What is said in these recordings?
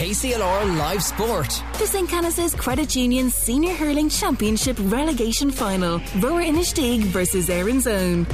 KCLR Live Sport. The St. Canice's Credit Union Senior Hurling Championship Relegation Final. Rower Inistioge versus Erin's Own.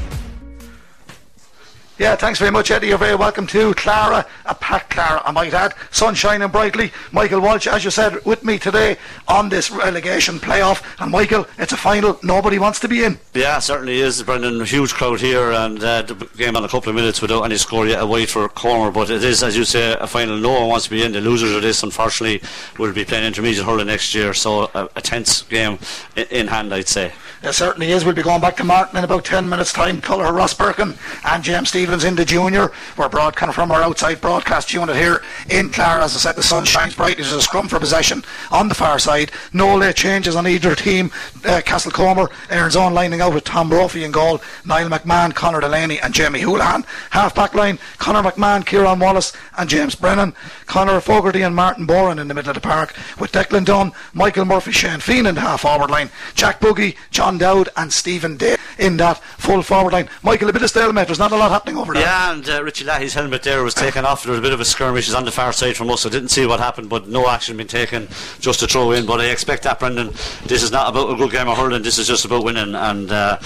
Yeah, thanks very much, Eddie. You're very welcome to Clara, a packed Clara, I might add. Sun shining brightly. Michael Walsh, as you said, with me today on this relegation playoff. And Michael, it's a final nobody wants to be in. Yeah, certainly is, Brendan. A huge crowd here, and uh, the game on a couple of minutes without any score yet away for a corner. But it is, as you say, a final no one wants to be in. The losers of this, unfortunately, will be playing intermediate hurling next year. So a, a tense game in, in hand, I'd say. It certainly is. We'll be going back to Martin in about 10 minutes' time. Tullogher Rosbercon and James Stephens in the junior. We're broadcasting from our outside broadcast unit here in Clara. As I said, the sun shines bright. There's a scrum for possession on the far side. No late changes on either team. Uh, Castlecomer, Erin's Own lining out with Tom Brophy in goal, Niall McMahon, Connor Delaney, and Jamie Houlihan. Half back line, Connor McMahon, Kieran Wallace, and James Brennan. Connor Fogarty and Martin Boran in the middle of the park, with Declan Dunn, Michael Murphy, Shane Feen in the half forward line, Jack Buggy, John Dowd, and Stephen Day in that full forward line. Michael, a bit of stalemate. There's not a lot happening over there. Yeah, and uh, Richie Lahey's helmet there was taken off. There was a bit of a skirmish on the far side from us. I didn't see what happened, but no action been taken just to throw in. But I expect that, Brendan. This is not about a good game of hurling. This is just about winning. And uh,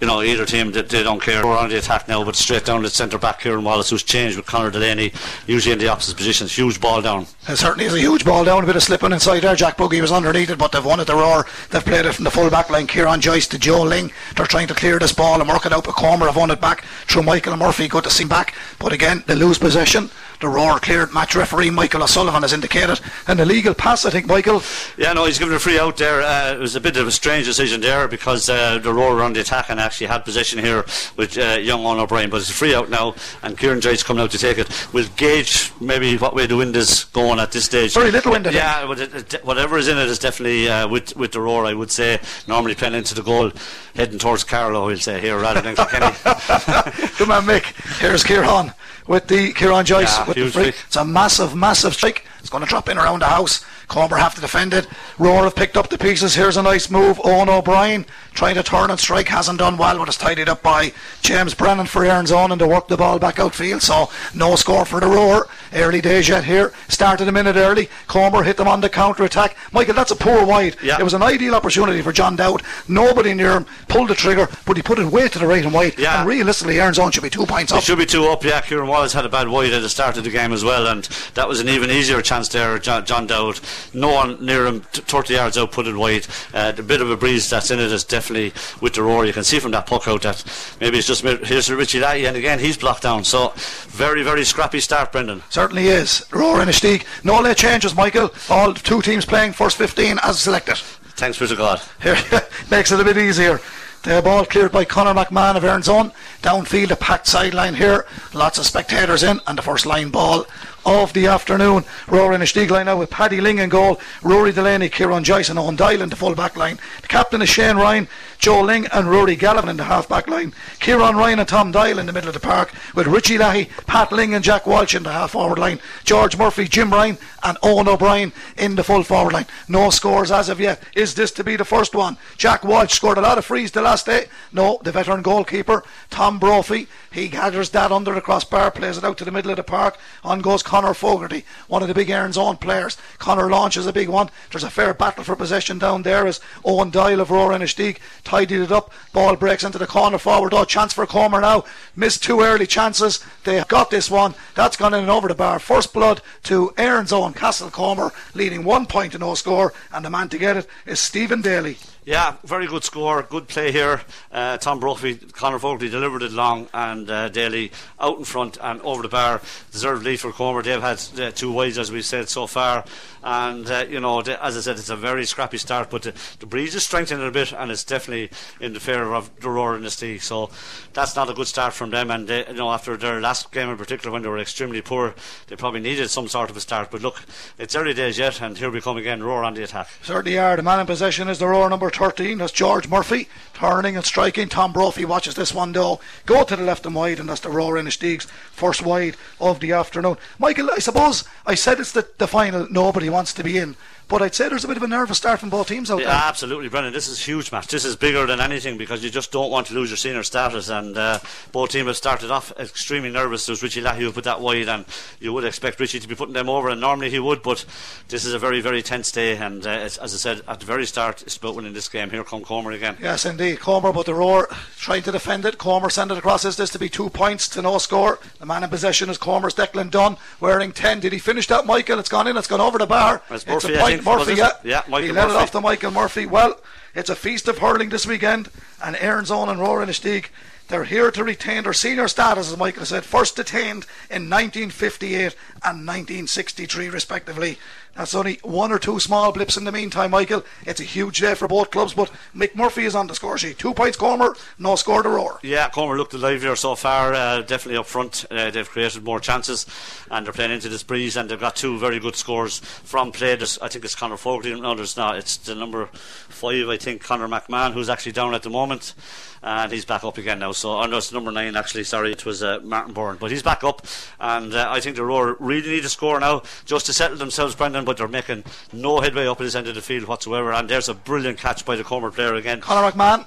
you know, either team they, they don't care. We're on the attack now, but straight down the centre back Kieran Wallace, who's changed with Conor Delaney, usually in the opposite positions. Huge ball down. It certainly is a huge ball down. A bit of slipping inside there. Jack Buggy was underneath it, but they've won it the roar. They've played it from the full back line. Kieran Joyce to Joe Ling. They're trying to clear this ball and work it out. But Comer have won it back through Michael Murphy. Good to see him back. But again, they lose possession. The roar cleared. Match referee Michael O'Sullivan has indicated an illegal pass. I think Michael. Yeah, no, he's given a free out there. Uh, it was a bit of a strange decision there because uh, the roar on the attack and actually had possession here with uh, young Owen O'Brien. But it's a free out now, and Kieran Joyce coming out to take it. We'll gauge maybe what way the wind is going at this stage. Very little wind. Yeah, but it, it, whatever is in it is definitely uh, with with the roar. I would say normally playing into the goal, heading towards Carlow. We'll say here rather than Kilkenny. Come on, Mick. Here's Kieran with the Kieran Joyce Yeah, with the free. It's a massive, massive strike. It's going to drop in around the house. Comer have to defend it. Roar have picked up the pieces. Here's a nice move. Owen O'Brien trying to turn and strike. Hasn't done well, but it's tidied up by James Brennan for Erin's Own and to work the ball back outfield. So no score for the Roar. Early days yet here. Started a minute early. Comer hit them on the counter attack. Michael, that's a poor wide. Yeah. It was an ideal opportunity for John Dowd. Nobody near him. Pulled the trigger, but he put it way to the right and wide. Yeah. And realistically, Erin's Own should be two points It up. should be two up, yeah. Kieran Wallace had a bad wide at the start of the game as well, and that was an even easier chance there. John, John Dowd, no one near him, t- 30 yards out, put it wide. Uh, the bit of a breeze that's in it is definitely with the roar. You can see from that puck out that maybe it's just here's Richie Lahey, and again he's blocked down. So very, very scrappy start, Brendan. Certainly is. Roar in a steak. No late changes, Michael. All two teams playing first 15 as selected. Thanks be to God. Here makes it a bit easier. The ball cleared by Conor McMahon of Erin's Own. Downfield, a packed sideline here. Lots of spectators in, and the first line ball of the afternoon. Rory in a line now with Paddy Ling in goal, Rory Delaney, Kieran Joyce, and Owen Doyle in the full back line. The captain is Shane Ryan, Joe Ling, and Rory Gallivan in the half back line. Kieran Ryan and Tom Doyle in the middle of the park, with Richie Lahey, Pat Ling, and Jack Walsh in the half forward line. George Murphy, Jim Ryan, and Owen O'Brien in the full forward line. No scores as of yet. Is this to be the first one? Jack Walsh scored a lot of frees the last day. No, the veteran goalkeeper, Tom Brophy, he gathers that under the crossbar, plays it out to the middle of the park. On goes Connor Fogarty, one of the big Erin's own players. Conor launches a big one. There's a fair battle for possession down there as Owen Doyle of Rower Inistioge tidied it up. Ball breaks into the corner forward. Oh, chance for Comer now. Missed two early chances. They got this one. That's gone in and over the bar. First blood to Erin's own Castle Comer, leading one point to no score. And the man to get it is Stephen Daly. Yeah, very good score, good play here. Uh, Tom Brophy, Conor Fogarty delivered it long, and uh, Daly out in front and over the bar. Deserved lead for Comer. They've had uh, two wides, as we've said so far, and uh, you know, they, as I said, it's a very scrappy start. But the, the breeze is strengthening a bit, and it's definitely in the favour of the roar in. So that's not a good start from them. And they, you know, after their last game in particular, when they were extremely poor, they probably needed some sort of a start. But look, it's early days yet, and here we come again. Roar on the attack. Certainly are. The man in possession is the roar number 13. That's George Murphy. Turning and striking. Tom Brophy watches this one though. Go to the left and wide, and that's the roar in the Steegs. First wide of the afternoon. Michael, I suppose I said it's the, the final nobody wants to be in. But I'd say there's a bit of a nervous start from both teams out yeah, there. Absolutely, Brendan. This is a huge match. This is bigger than anything because you just don't want to lose your senior status. And uh, both teams have started off extremely nervous. There's Richie Lahey who put that wide, and you would expect Richie to be putting them over, and normally he would. But this is a very, very tense day. And uh, as I said at the very start, it's about winning this game. Here come Comer again. Yes, indeed. Comer, but the roar trying to defend it. Comer send it across. Is this to be two points to no score? The man in possession is Comer's Declan Dunn, wearing 10. Did he finish that, Michael? It's gone in, it's gone over the bar. It's Murphy, a point. Think, Murphy, it? yeah. Yeah, Michael he let Murphy. it off to Michael Murphy. Well, it's a feast of hurling this weekend, and Erin's Own and Rower Inistioge. They're here to retain their senior status, as Michael said, first attained in 1958 and 1963, respectively. That's only one or two small blips in the meantime, Michael. It's a huge day for both clubs, but Mick Murphy is on the score sheet. Two points, Comer, no score to Roar. Yeah, Comer looked the livelier so far. Uh, definitely up front, uh, they've created more chances, and they're playing into this breeze. And they've got two very good scores from play. There's, I think it's Conor Fogarty. No, there's not. It's the number five, I think, Conor McMahon, who's actually down at the moment, and he's back up again now. So, oh, no, it's number nine actually. Sorry, it was uh, Martin Boran, but he's back up, and uh, I think the Roar really need a score now just to settle themselves, Brendan. But they're making no headway up at this end of the field whatsoever. And there's a brilliant catch by the Comer player again. Conor McMahon.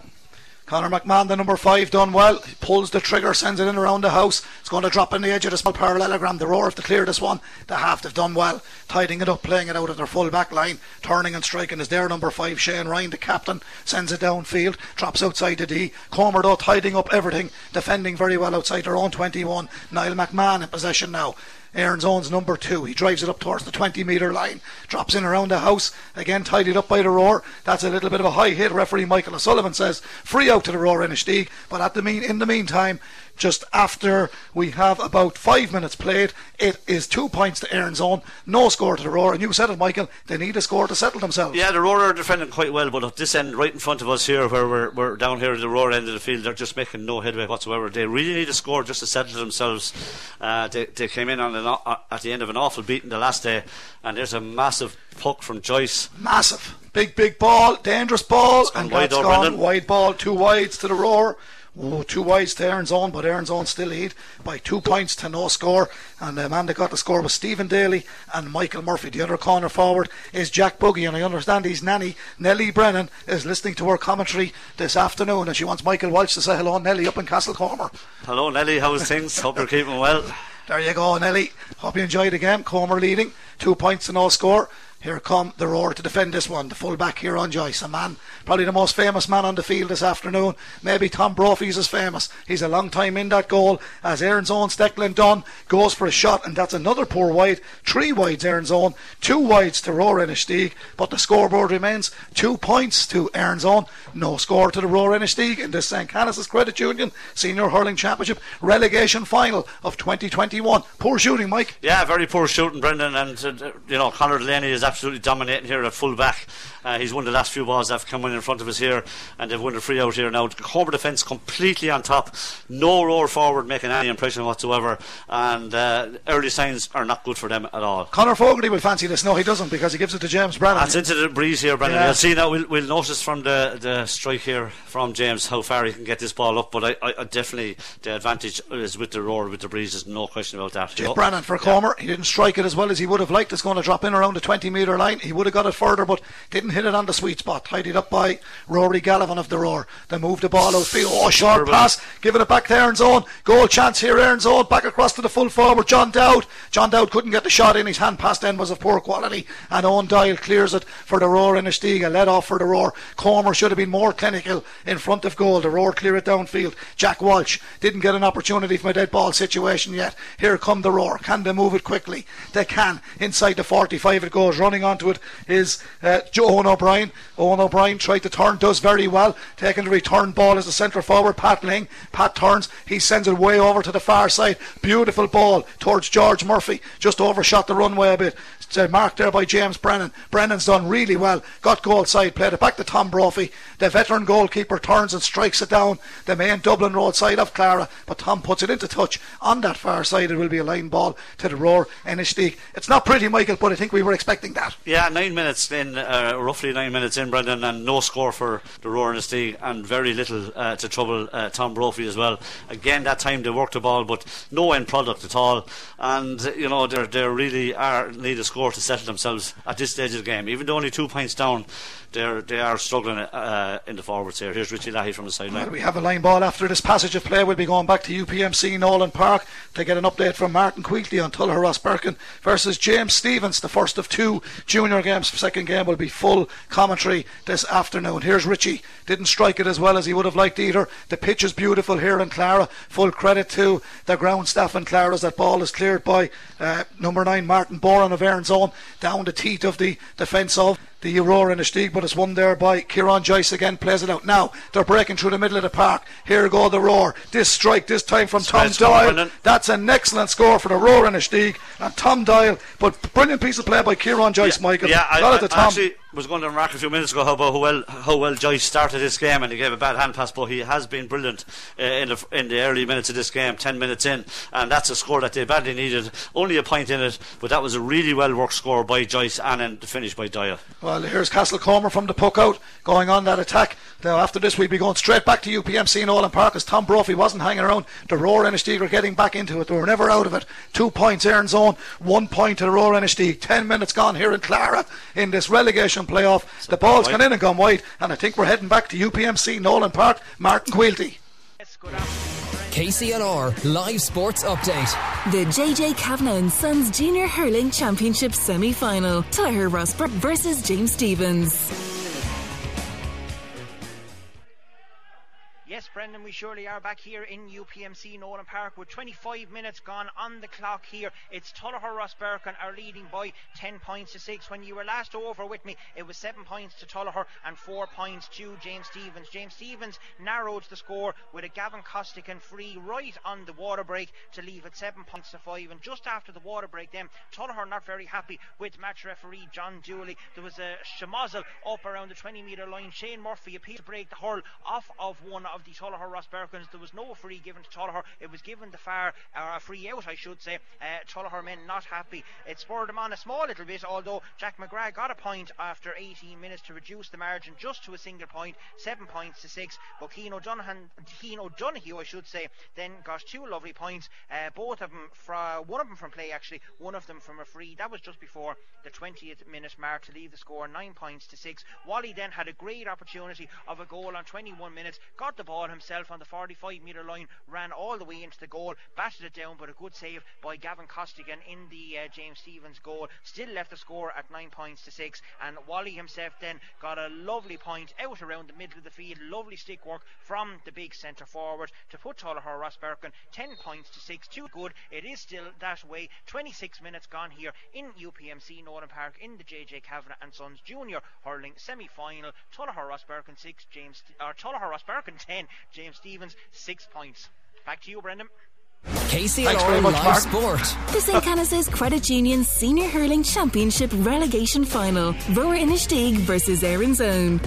Conor McMahon, the number five, done well. He pulls the trigger, sends it in around the house. It's going to drop in the edge of the small parallelogram. The roar have to clear this one. The half they've done well, tidying it up, playing it out of their full back line, turning and striking is their number five. Shane Ryan, the captain, sends it downfield, drops outside the D. Comer though tidying up everything, defending very well outside their own 21. Niall McMahon in possession now. Aaron Own's number two. He drives it up towards the 20 metre line, drops in around the house, again tidied up by the roar. That's a little bit of a high hit. Referee Michael O'Sullivan says free out to the roar Inistioge. But at the mean, in the meantime, just after we have about five minutes played, it is two points to Erin's Own, no score to the roar. And you said it, Michael, they need a score to settle themselves. Yeah, the Roar are defending quite well, but at this end, right in front of us here, where we're, we're down here at the Roar end of the field, they're just making no headway whatsoever. They really need a score just to settle themselves. Uh, they, they came in on an, au- at the end of an awful beating the last day, and there's a massive puck from Joyce. Massive. Big, big ball, dangerous ball, and wide that's gone Brendan. wide ball, two wides to the roar. Oh, two wides to Erin's own, but Erin's own still lead by two points to no score. And the man that got the score was Stephen Daly and Michael Murphy. The other corner forward is Jack Buggy, and I understand his nanny, Nellie Brennan, is listening to her commentary this afternoon, and she wants Michael Walsh to say hello, Nellie, up in Castle Comer. Hello, Nelly, how's things? Hope you're keeping well. There you go, Nelly. Hope you enjoyed the game. Comer leading, two points to no score. Here come the roar to defend this one. The full back here on Joyce, a man, probably the most famous man on the field this afternoon. Maybe Tom Brophy's as famous. He's a long time in that goal as Erin's own Declan Dunn goes for a shot, and that's another poor wide. Three wides Erin's own, two wides to Rower Inistioge, but the scoreboard remains two points to Erin's own. No score to the Rower Inistioge in this St. Canice Credit Union Senior Hurling Championship relegation final of 2021. Poor shooting, Mike. Yeah, very poor shooting, Brendan. And, uh, you know, Conor Delaney is absolutely dominating here at full back. Uh, he's won the last few balls that have come in in front of us here, and they've won the free out here now. The Comer defence completely on top. No roar forward making any impression whatsoever. And uh, early signs are not good for them at all. Connor Fogarty will fancy this. No, he doesn't because he gives it to James Brennan. That's into the breeze here, Brennan. Yeah. We'll see now. We'll, we'll notice from the, the strike here from James how far he can get this ball up. But I, I, I definitely the advantage is with the roar, with the breeze. There's no question about that. Jeff Oh, Brennan for Comer. He didn't strike it as well as he would have liked. It's going to drop in around the 20 metre line. He would have got it further, but didn't hit it on the sweet spot. Tidied up by Rory Gallivan of the Roar. They move the ball outfield. Oh, short pass. Giving it back to Erin's own. Goal chance here, Erin's own. Back across to the full forward, John Dowd. John Dowd couldn't get the shot in. His hand pass then was of poor quality. And Owen Doyle clears it for the Rower Inistioge. Let off for the Roar. Comer should have been more clinical in front of goal. The Roar clear it downfield. Jack Walsh didn't get an opportunity from a dead ball situation yet. Here come the Roar. Can they move it quickly? They can. Inside the 45 it goes. Running onto it is uh, Joe Owen O'Brien. Owen O'Brien tried to turn, does very well. Taking the return ball as the centre forward, Pat Ling. Pat turns. He sends it way over to the far side. Beautiful ball towards George Murphy. Just overshot the runway a bit. uh, marked there by James Brennan. Brennan's done really well. Got goal side, played it back to Tom Brophy. The veteran goalkeeper turns and strikes it down the main Dublin Road side of Clara, but Tom puts it into touch on that far side. It will be a line ball to the Rower Inistioge. It's not pretty, Michael, but I think we were expecting that. Yeah, nine minutes in, uh, roughly nine minutes in, Brendan, and no score for the Rower Inistioge, and very little uh, to trouble uh, Tom Brophy as well. Again, that time they worked the ball, but no end product at all. And you know they they really are need a score to settle themselves at this stage of the game, even though only two points down they're they are struggling uh, in the forwards here. Here's Richie Lahey from the sideline. Well, we have a line ball after this passage of play. We'll be going back to UPMC Nolan Park to get an update from Martin Queatley on Tullogher Rosbercon versus James Stephens, the first of two junior games. Second game will be full commentary this afternoon. Here's Richie. Didn't strike it as well as he would have liked either. The pitch is beautiful here in Clara. Full credit to the ground staff in Clara as that ball is cleared by uh, number nine Martin Boran of Erin's Own down the teeth of the defence of the Aurora Inistioge, but it's won there by Kieran Joyce again, plays it out. Now they're breaking through the middle of the park. Here go the roar. This strike, this time from Tom Doyle. That's an excellent score for the Roar Inistioge. And Tom Doyle, but brilliant piece of play by Kieran Joyce, yeah, Michael. Yeah, I, I, I actually was going to remark a few minutes ago how, how well how well Joyce started this game and he gave a bad hand pass, but he has been brilliant uh, in the in the early minutes of this game, ten minutes in, and that's a score that they badly needed. Only a point in it, but that was a really well worked score by Joyce and then the finish by Doyle. Well, here's Castlecomer from the puck out, going on that attack. Now after this, we'll be going straight back to UPMC in Nolan Park as Tom Brophy wasn't hanging around. The Rower Inistioge are getting back into it. They were never out of it. Two points Erin's Own, one point to the Rower Inistioge. Ten minutes gone here in Clara in this relegation playoff. The ball's gone in and gone wide, and I think we're heading back to UPMC Nolan Park. Martin Quilty. KCLR Live Sports Update. The JJ Kavanagh and Sons Junior Hurling Championship semi final. Tullogher Rosbercon versus James Stephens. Yes, Brendan, we surely are back here in UPMC Nolan Park with 25 minutes gone on the clock here. It's Tullogher Rosbercon are leading by 10 points to 6. When you were last over with me, it was 7 points to Tullogher and 4 points to James Stephens. James Stephens narrowed the score with a Gavin Costigan free right on the water break to leave it 7 points to 5. And just after the water break, then Tullogher not very happy with match referee John Dooley. There was a schmozzle up around the 20 metre line. Shane Murphy appeared to break the hurl off of one the Tullogher Rosbercons. There was no free given to Tullogher. It was given the far, or a free out, I should say. Uh, Tullogher men not happy. It spurred them on a small little bit, although Jack McGrath got a point after 18 minutes to reduce the margin just to a single point, seven points to six. But Keane O'Donoghue, Keane I should say, then got two lovely points. Uh, both of them, from one of them from play actually, one of them from a free. That was just before the 20th minute mark to leave the score nine points to six. Wally then had a great opportunity of a goal on 21 minutes, got the ball himself on the 45 metre line, ran all the way into the goal, batted it down, but a good save by Gavin Costigan in the uh, James Stephens goal. Still left the score at 9 points to 6, and Wally himself then got a lovely point out around the middle of the field. Lovely stick work from the big centre forward to put Tullogher Rosbercon 10 points to 6. Too good. It is still that way. 26 minutes gone here in UPMC Nolan Park in the JJ Kavanagh and Sons Junior hurling semi final. Tullogher Rosbercon 6, James, or Tullogher Rosbercon 10, James Stephens, six points. Back to you, Brendan. KCLR Live Mark. Sport. The St. Canice's Credit Union Senior Hurling Championship Relegation Final. Rower Inistioge versus Erin's Own.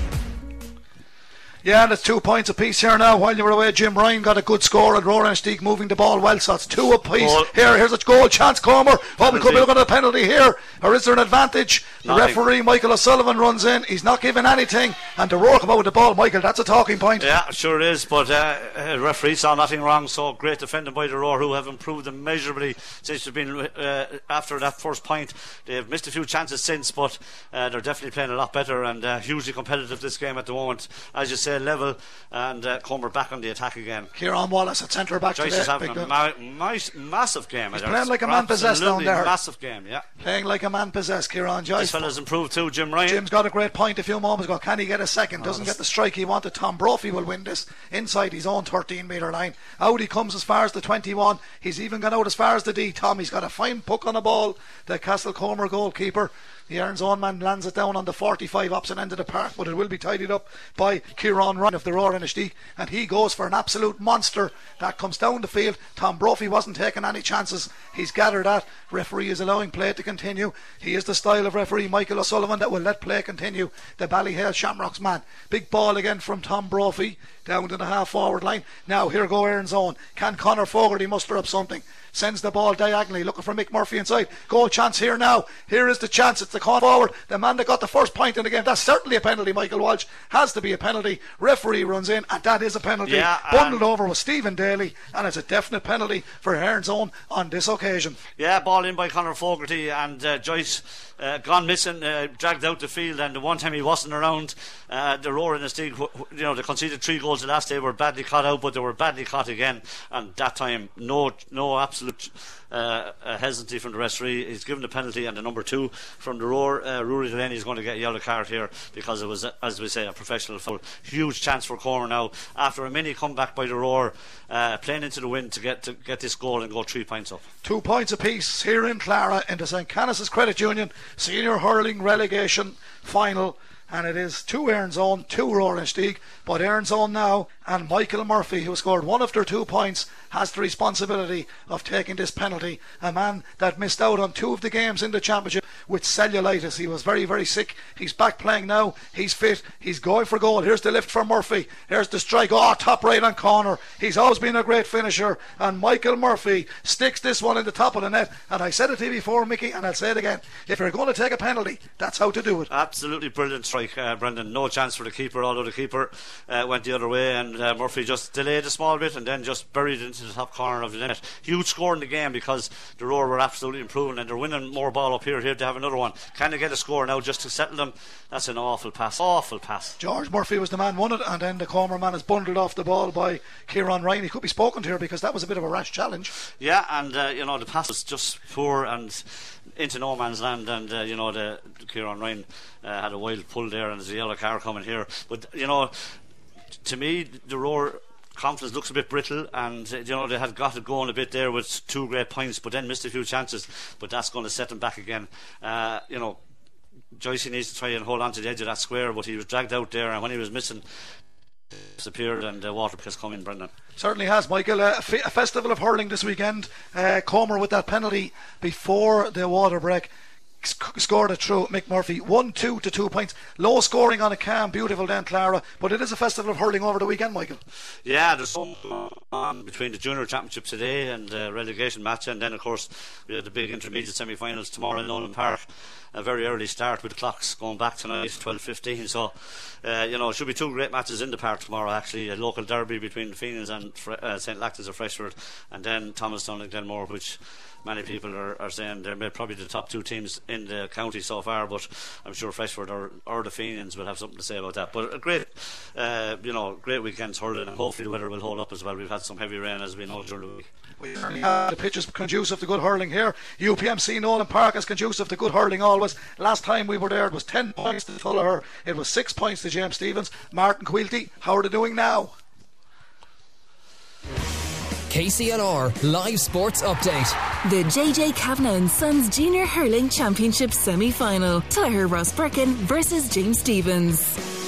Yeah, and it's two points apiece here now. While you were away, Jim Ryan got a good score and Rower Inistioge moving the ball well, so it's two apiece. Goal. Here, here's a goal chance, Comer. Oh, we could be looking at a penalty here. Or is there an advantage? The Nothing. referee, Michael O'Sullivan, runs in. He's not giving anything. And the Roar come out with the ball, Michael. That's a talking point. Yeah, sure is. But uh, uh, referee saw nothing wrong, so great defending by the Roar, who have improved immeasurably since they've been uh, after that first point. They've missed a few chances since, but uh, they're definitely playing a lot better and uh, hugely competitive this game at the moment. As you level and uh, Comer back on the attack again. Kieran Wallace at centre back. Joyce today. is having a ma- nice, massive game. He's playing like a man possessed down there. Massive game, yeah. Playing like a man possessed, Kieran Joyce. This fella's improved too, Jim Ryan. Jim's got a great point a few moments ago. Can he get a second? Doesn't oh, get the strike he wanted. Tom Brophy will win this inside his own 13 metre line. Out he comes as far as the 21. He's even gone out as far as the D. Tom, he's got a fine puck on the ball. The Castlecomer goalkeeper The Erin's own man lands it down on the 45 opposite end of the park, but it will be tidied up by Kieran Ryan of the Rower Inistioge, and he goes for an absolute monster that comes down the field. Tom Brophy wasn't taking any chances. He's gathered that. Referee is allowing play to continue. He is the style of referee Michael O'Sullivan that will let play continue. The Ballyhale Shamrocks man. Big ball again from Tom Brophy down to the half forward line. Now here go Erin's own. Can Connor Fogarty muster up something? Sends the ball diagonally, looking for Mick Murphy inside. Goal chance here now. Here is the chance. It's the corner forward. The man that got the first point in the game. That's certainly a penalty. Michael Walsh has to be a penalty. Referee runs in, and that is a penalty. Yeah, Bundled over with Stephen Daly, and it's a definite penalty for Erin's own on this occasion. Yeah, ball in by Conor Fogarty and uh, Joyce uh, gone missing, uh, dragged out the field, and the one time he wasn't around, uh, the Rower Inistioge, you know, they conceded three goals the last day, were badly caught out, but they were badly caught again, and that time, no, no absolute uh, hesitancy from the referee. He's given a penalty, and the number two from the Roar, uh, Rory Delaney, is going to get a yellow card here because it was, as we say, a professional foul. Huge chance for Comer now after a mini comeback by the Roar, uh, playing into the wind to get to get this goal and go three points up. Two points apiece here in Clara into St. Canice's Credit Union senior hurling relegation final and it is two Erin's own, two Rower Inistioge, but Erin's own now and Michael Murphy, who scored one of their two points, has the responsibility of taking this penalty. A man that missed out on two of the games in the championship with cellulitis. He was very, very sick. He's back playing now. He's fit. He's going for goal. Here's the lift for Murphy. Here's the strike. Oh, top right on corner. He's always been a great finisher. And Michael Murphy sticks this one in the top of the net. And I said it to you before, Mickey, and I'll say it again. If you're going to take a penalty, that's how to do it. Absolutely brilliant strike, uh, Brendan. No chance for the keeper, although the keeper uh, went the other way. And uh, Murphy just delayed a small bit and then just buried it into the top corner of the net. Huge score in the game because the Roar were absolutely improving and they're winning more ball up here. Here to have another one. Can they get a score now just to settle them? That's an awful pass. Awful pass. George Murphy was the man won it, and then the corner man is bundled off the ball by Kieran Ryan. He could be spoken to here because that was a bit of a rash challenge. Yeah, and uh, you know the pass was just poor and into no man's land, and uh, you know the, the Kieran Ryan uh, had a wild pull there, and there's a yellow car coming here. But you know, to me, the roar confidence looks a bit brittle, and uh, you know they had got it going a bit there with two great points, but then missed a few chances. But that's going to set them back again. Uh, you know, Joyce needs to try and hold on to the edge of that square, but he was dragged out there, and when he was missing, disappeared, and uh, water has come in, Brendan. Certainly has, Michael. Uh, a, f- a festival of hurling this weekend. Uh, Comer with that penalty before the water break scored it through Mick Murphy. 1 2 to 2 points. Low scoring on a cam. Beautiful then, Clara. But it is a festival of hurling over the weekend, Michael. Yeah, there's some on between the junior championship today and the relegation match. And then, of course, we have the big intermediate semi finals tomorrow in Nolan Park. A very early start with the clocks going back tonight, 12.15. So, uh, you know, it should be two great matches in the park tomorrow, actually. A local derby between the Fenians and uh, St. Lachtain's of Freshford. And then Thomastown and Glenmore, which many people are, are saying they're probably the top two teams in the county so far, but I'm sure Freshford or, or the Fenians will have something to say about that. But a great, uh, you know, great weekend's hurling, and hopefully the weather will hold up as well. We've had some heavy rain as we know during the week. We the pitch is conducive to good hurling here. UPMC Nolan Park is conducive to good hurling always. Last time we were there, it was 10 points to Tullogher, it was 6 points to James Stephens. Martin Quilty, how are they doing now? KCLR Live Sports Update. The JJ Kavanagh and Sons Junior Hurling Championship semi final. Tullogher Rosbercon versus James Stephens.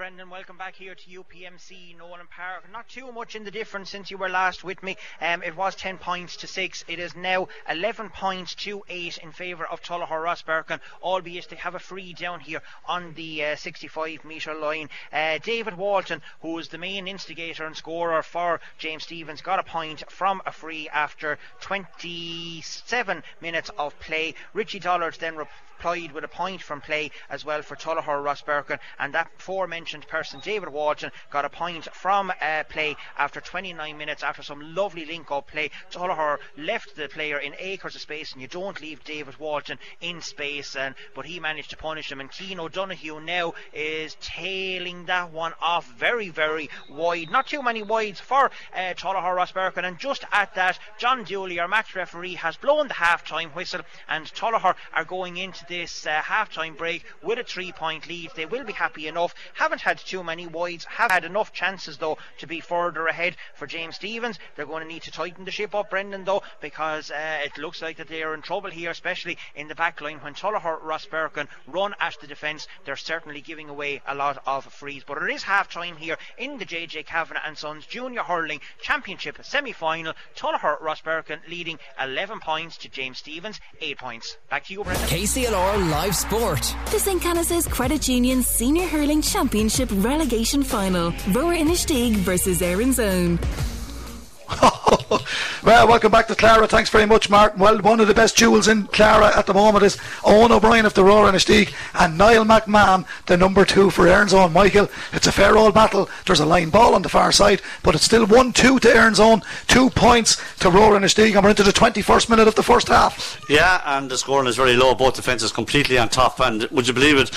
Brendan. Welcome back here to UPMC Nolan Park. Not too much in the difference since you were last with me. Um, it was 10 points to 6. It is now 11 points to 8 in favour of Tullogher Rosbercon, albeit they have a free down here on the uh, 65 metre line. Uh, David Walton, who is the main instigator and scorer for James Stephens, got a point from a free after 27 minutes of play. Richie Dollard then replied with a point from play as well for Tullogher Rosbercon, and that aforementioned person, David Walton, got a point from uh, play after 29 minutes after some lovely link up play. Tullogher left the player in acres of space, and you don't leave David Walton in space, and but he managed to punish him. And Keane O'Donoghue now is tailing that one off very, very wide. Not too many wides for uh, Tullogher Rosbercon, and just at that, John Dooley, our match referee, has blown the half time whistle, and Tullogher are going into this uh, half time break with a three point lead. They will be happy enough. Haven't had too many many wides. Have had enough chances though to be further ahead for James Stephens. They're going to need to tighten the ship up, Brendan, though, because uh, it looks like that they are in trouble here, especially in the back line. When Tullogher, Rosbercon run at the defence, they're certainly giving away a lot of frees. But it is half time here in the JJ Kavanagh and Sons Junior Hurling Championship semi final. Tullogher, Rosbercon leading 11 points to James Stephens, 8 points. Back to you, Brendan. KCLR Live Sport. The St. Canice's Credit Union Senior Hurling Championship relegation final. Rower Inistioge versus Erin's Own. well, welcome back to Clara. Thanks very much, Martin. Well, one of the best jewels in Clara at the moment is Owen O'Brien of the Rower Inistioge and Niall McMahon, the number two for Erin's Own. Michael, it's a fair old battle. There's a line ball on the far side, but it's still 1 2 to Erin's Own, two points to Rower Inistioge, and we're into the 21st minute of the first half. Yeah, and the scoring is very low. Both defences completely on top. And would you believe it?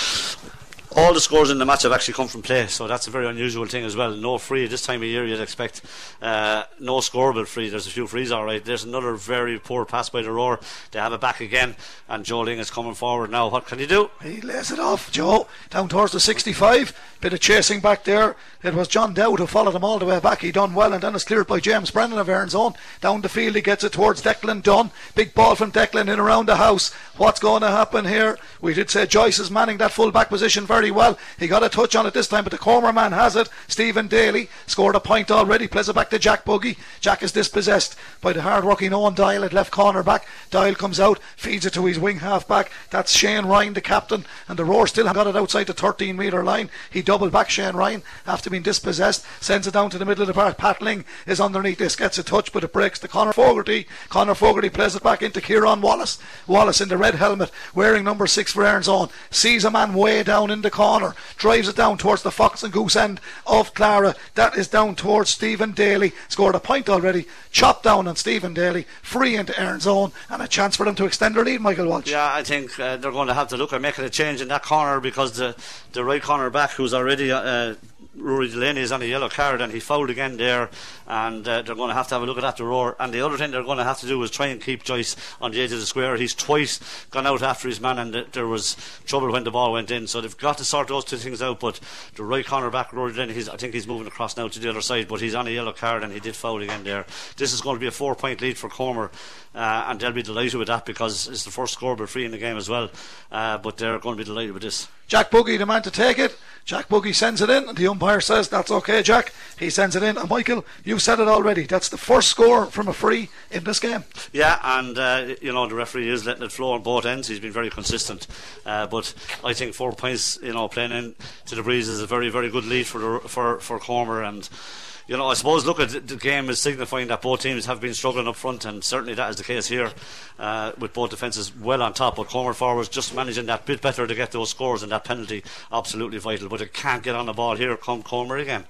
All the scores in the match have actually come from play, so that's a very unusual thing as well. No free this time of year, you'd expect uh, no scoreable free. There's a few frees, all right. There's another very poor pass by the Roar. They have it back again, and Joe Ling is coming forward now. What can he do? He lays it off, Joe, down towards the 65. Bit of chasing back there. It was John Dowd who followed him all the way back. He done well, and then it's cleared by James Brennan of Erin's Own. Down the field, he gets it towards Declan Dunn. Big ball from Declan in around the house. What's going to happen here? We did say Joyce is manning that full back position very well. He got a touch on it this time, but the corner man has it. Stephen Daly scored a point already. Plays it back to Jack Buggy. Jack is dispossessed by the hard working Owen Doyle at left corner back. Doyle comes out, feeds it to his wing half back. That's Shane Ryan, the captain, and the Roar still got it outside the 13 metre line. He doubled back Shane Ryan after being dispossessed, sends it down to the middle of the park. Pat Ling is underneath this, gets a touch, but it breaks to Connor Fogarty. Connor Fogarty plays it back into Kieran Wallace. Wallace in the red helmet, wearing number six for Erin's Own, sees a man way down in the corner, drives it down towards the Fox and Goose end of Clara. That is down towards Stephen Daly. Scored a point already. Chopped down on Stephen Daly. Free into Erin's Own and a chance for them to extend their lead, Michael Walsh. Yeah, I think uh, they're going to have to look at making a change in that corner because the, the right corner back, who's already uh, Rory Delaney is on a yellow card and he fouled again there. And uh, they're going to have to have a look at that to roar. And the other thing they're going to have to do is try and keep Joyce on the edge of the square. He's twice gone out after his man and th- there was trouble when the ball went in. So they've got to sort those two things out but the right corner back Rory Delaney I think he's moving across now to the other side but he's on a yellow card and he did foul again there. This is going to be a four point lead for Comer uh, and they'll be delighted with that because it's the first scorable free in the game as well. Uh, but they're going to be delighted with this Jack Buggy, the man to take it. Jack Buggy sends it in, and the umpire says that's okay, Jack. He sends it in, and Michael, you've said it already. That's the first score from a free in this game. Yeah, and uh, you know the referee is letting it flow on both ends. He's been very consistent, uh, but I think four points, you know, playing in to the breeze is a very, very good lead for the, for for Comer and you know, I suppose look at the game is signifying that both teams have been struggling up front, and certainly that is the case here uh, with both defences well on top. But Comer forwards just managing that bit better to get those scores, and that penalty absolutely vital. But it can't get on the ball here. Come Comer again.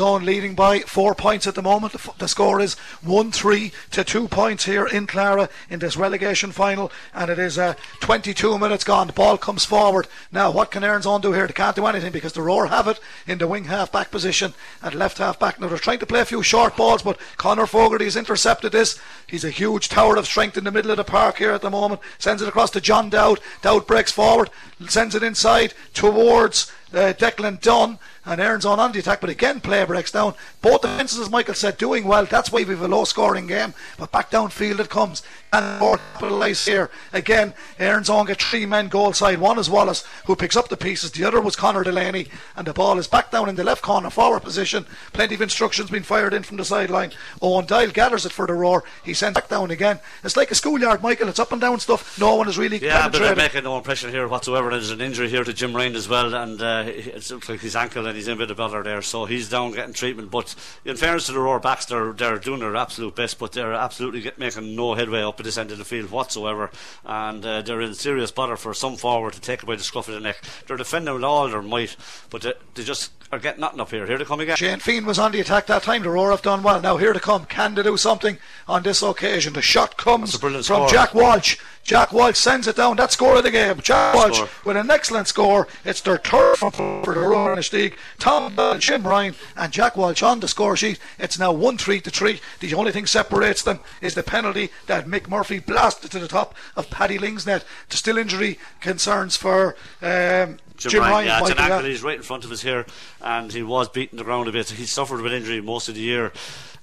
Own leading by four points at the moment. The, f- the score is one three to two points here in Clara in this relegation final, and it is uh, 22 minutes gone. The ball comes forward now. What can Own do here? They can't do anything because the Roar have it in the wing half back position and left half back. Now they're trying to play a few short balls, but Connor Fogarty has intercepted this. He's a huge tower of strength in the middle of the park here at the moment. Sends it across to John Dowd. Dowd breaks forward, sends it inside towards uh, Declan Dunn. And Erin's Own on the attack, but again play breaks down. Both defences, as Michael said, doing well. That's why we have a low scoring game. But back downfield it comes. And more capitalise here. Again, Erin's Own get three men goal side. One is Wallace, who picks up the pieces. The other was Connor Delaney. And the ball is back down in the left corner forward position. Plenty of instructions being fired in from the sideline. Owen Doyle gathers it for the roar. He sends back down again. It's like a schoolyard, Michael. It's up and down stuff. No one is really Yeah, but they're making no impression here whatsoever. There's an injury here to Jim Ryan as well, and uh, it looks like his ankle, and he's in a bit of bother there, so he's down getting treatment. But in fairness to the Roar backs, they're, they're doing their absolute best, but they're absolutely get, making no headway up at this end of the field whatsoever, and uh, they're in serious bother for some forward to take away the scruff of the neck. They're defending with all their might, but they, they just are getting nothing up here. Here they come again. Shane Feen was on the attack that time. The Roar have done well. Now here to come. Can they do something on this occasion? The shot comes That's a brilliant from score. Jack Walsh. Jack Walsh sends it down. That score of the game. Jack Walsh with an excellent score. It's their third for the Rowan League. Tom Bell, Jim Ryan, and Jack Walsh on the score sheet. It's now 1 3 to 3. The only thing separates them is the penalty that Mick Murphy blasted to the top of Paddy Ling's net. There's still injury concerns for. Um, Jim, Jim Ryan, Ryan, yeah, it's an ankle. He's right in front of us here, and he was beating the ground a bit. He suffered with injury most of the year,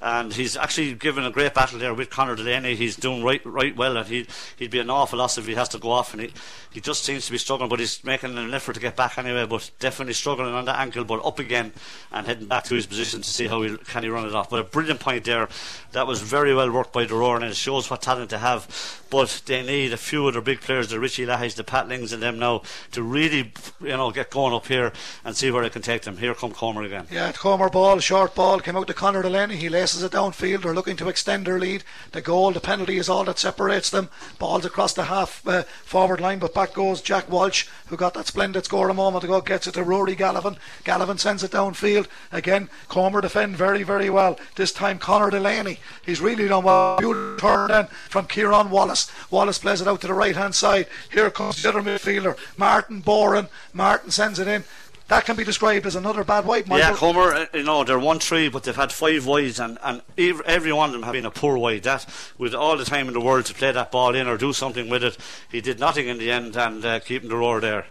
and he's actually given a great battle there with Conor Delaney. He's doing right, right well, and he he'd be an awful loss if he has to go off. And he, he just seems to be struggling, but he's making an effort to get back anyway. But definitely struggling on that ankle, but up again and heading back to his position to see how he can he run it off. But a brilliant point there. That was very well worked by Doror, and it shows what talent they have. But they need a few of their big players, the Richie Laheys, the Patlings, and them now to really, you know, get going up here and see where they can take them. Here come Comer again. Yeah, Comer ball, short ball, came out to Conor Delaney. He laces it downfield. They're looking to extend their lead. The goal, the penalty is all that separates them. Balls across the half uh, forward line, but back goes Jack Walsh, who got that splendid score a moment ago, gets it to Rory Gallivan. Gallivan sends it downfield. Again, Comer defend very, very well. This time, Connor Delaney. He's really done well. Beautiful turn then from Kieran Wallace. Wallace plays it out to the right hand side. Here comes the other midfielder, Martin Boran. Martin sends it in. That can be described as another bad white, Michael. Yeah, Comer, uh, you know, they're 1 3, but they've had five wides, and, and every one of them have been a poor wide. That, with all the time in the world to play that ball in or do something with it, he did nothing in the end and uh, keeping the roar there.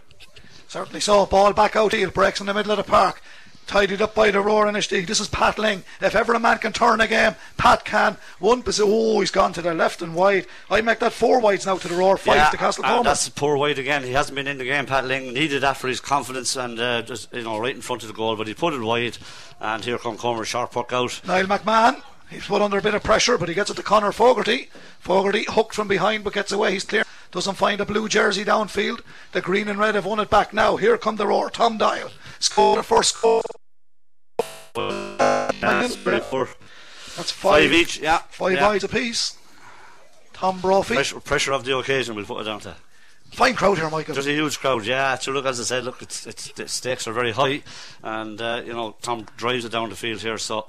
Certainly so. Ball back out heel, breaks in the middle of the park. Tidied up by the Rower Inistioge. This is Pat Ling. If ever a man can turn a game, Pat can. One position. Oh, he's gone to the left and wide. I make that four wides now to the roar, five yeah, to Castle and that's poor wide again. He hasn't been in the game. Pat Ling needed that for his confidence and uh, just you know right in front of the goal, but he put it wide. And here come Comer, sharp puck out. Niall McMahon. He's put under a bit of pressure, but he gets it to Connor Fogarty. Fogarty hooked from behind, but gets away. He's clear. Doesn't find a blue jersey downfield. The green and red have won it back now. Here come the roar. Tom Doyle scored the first goal. That's. That's five, Five each, yeah. Five yeah. eyes apiece. Tom Brophy. Pressure, pressure of the occasion, we'll put it down to. Fine crowd here, Michael. There's a huge crowd, yeah. So look, as I said, look, it's, it's the stakes are very high, and uh, you know Tom drives it down the field here. So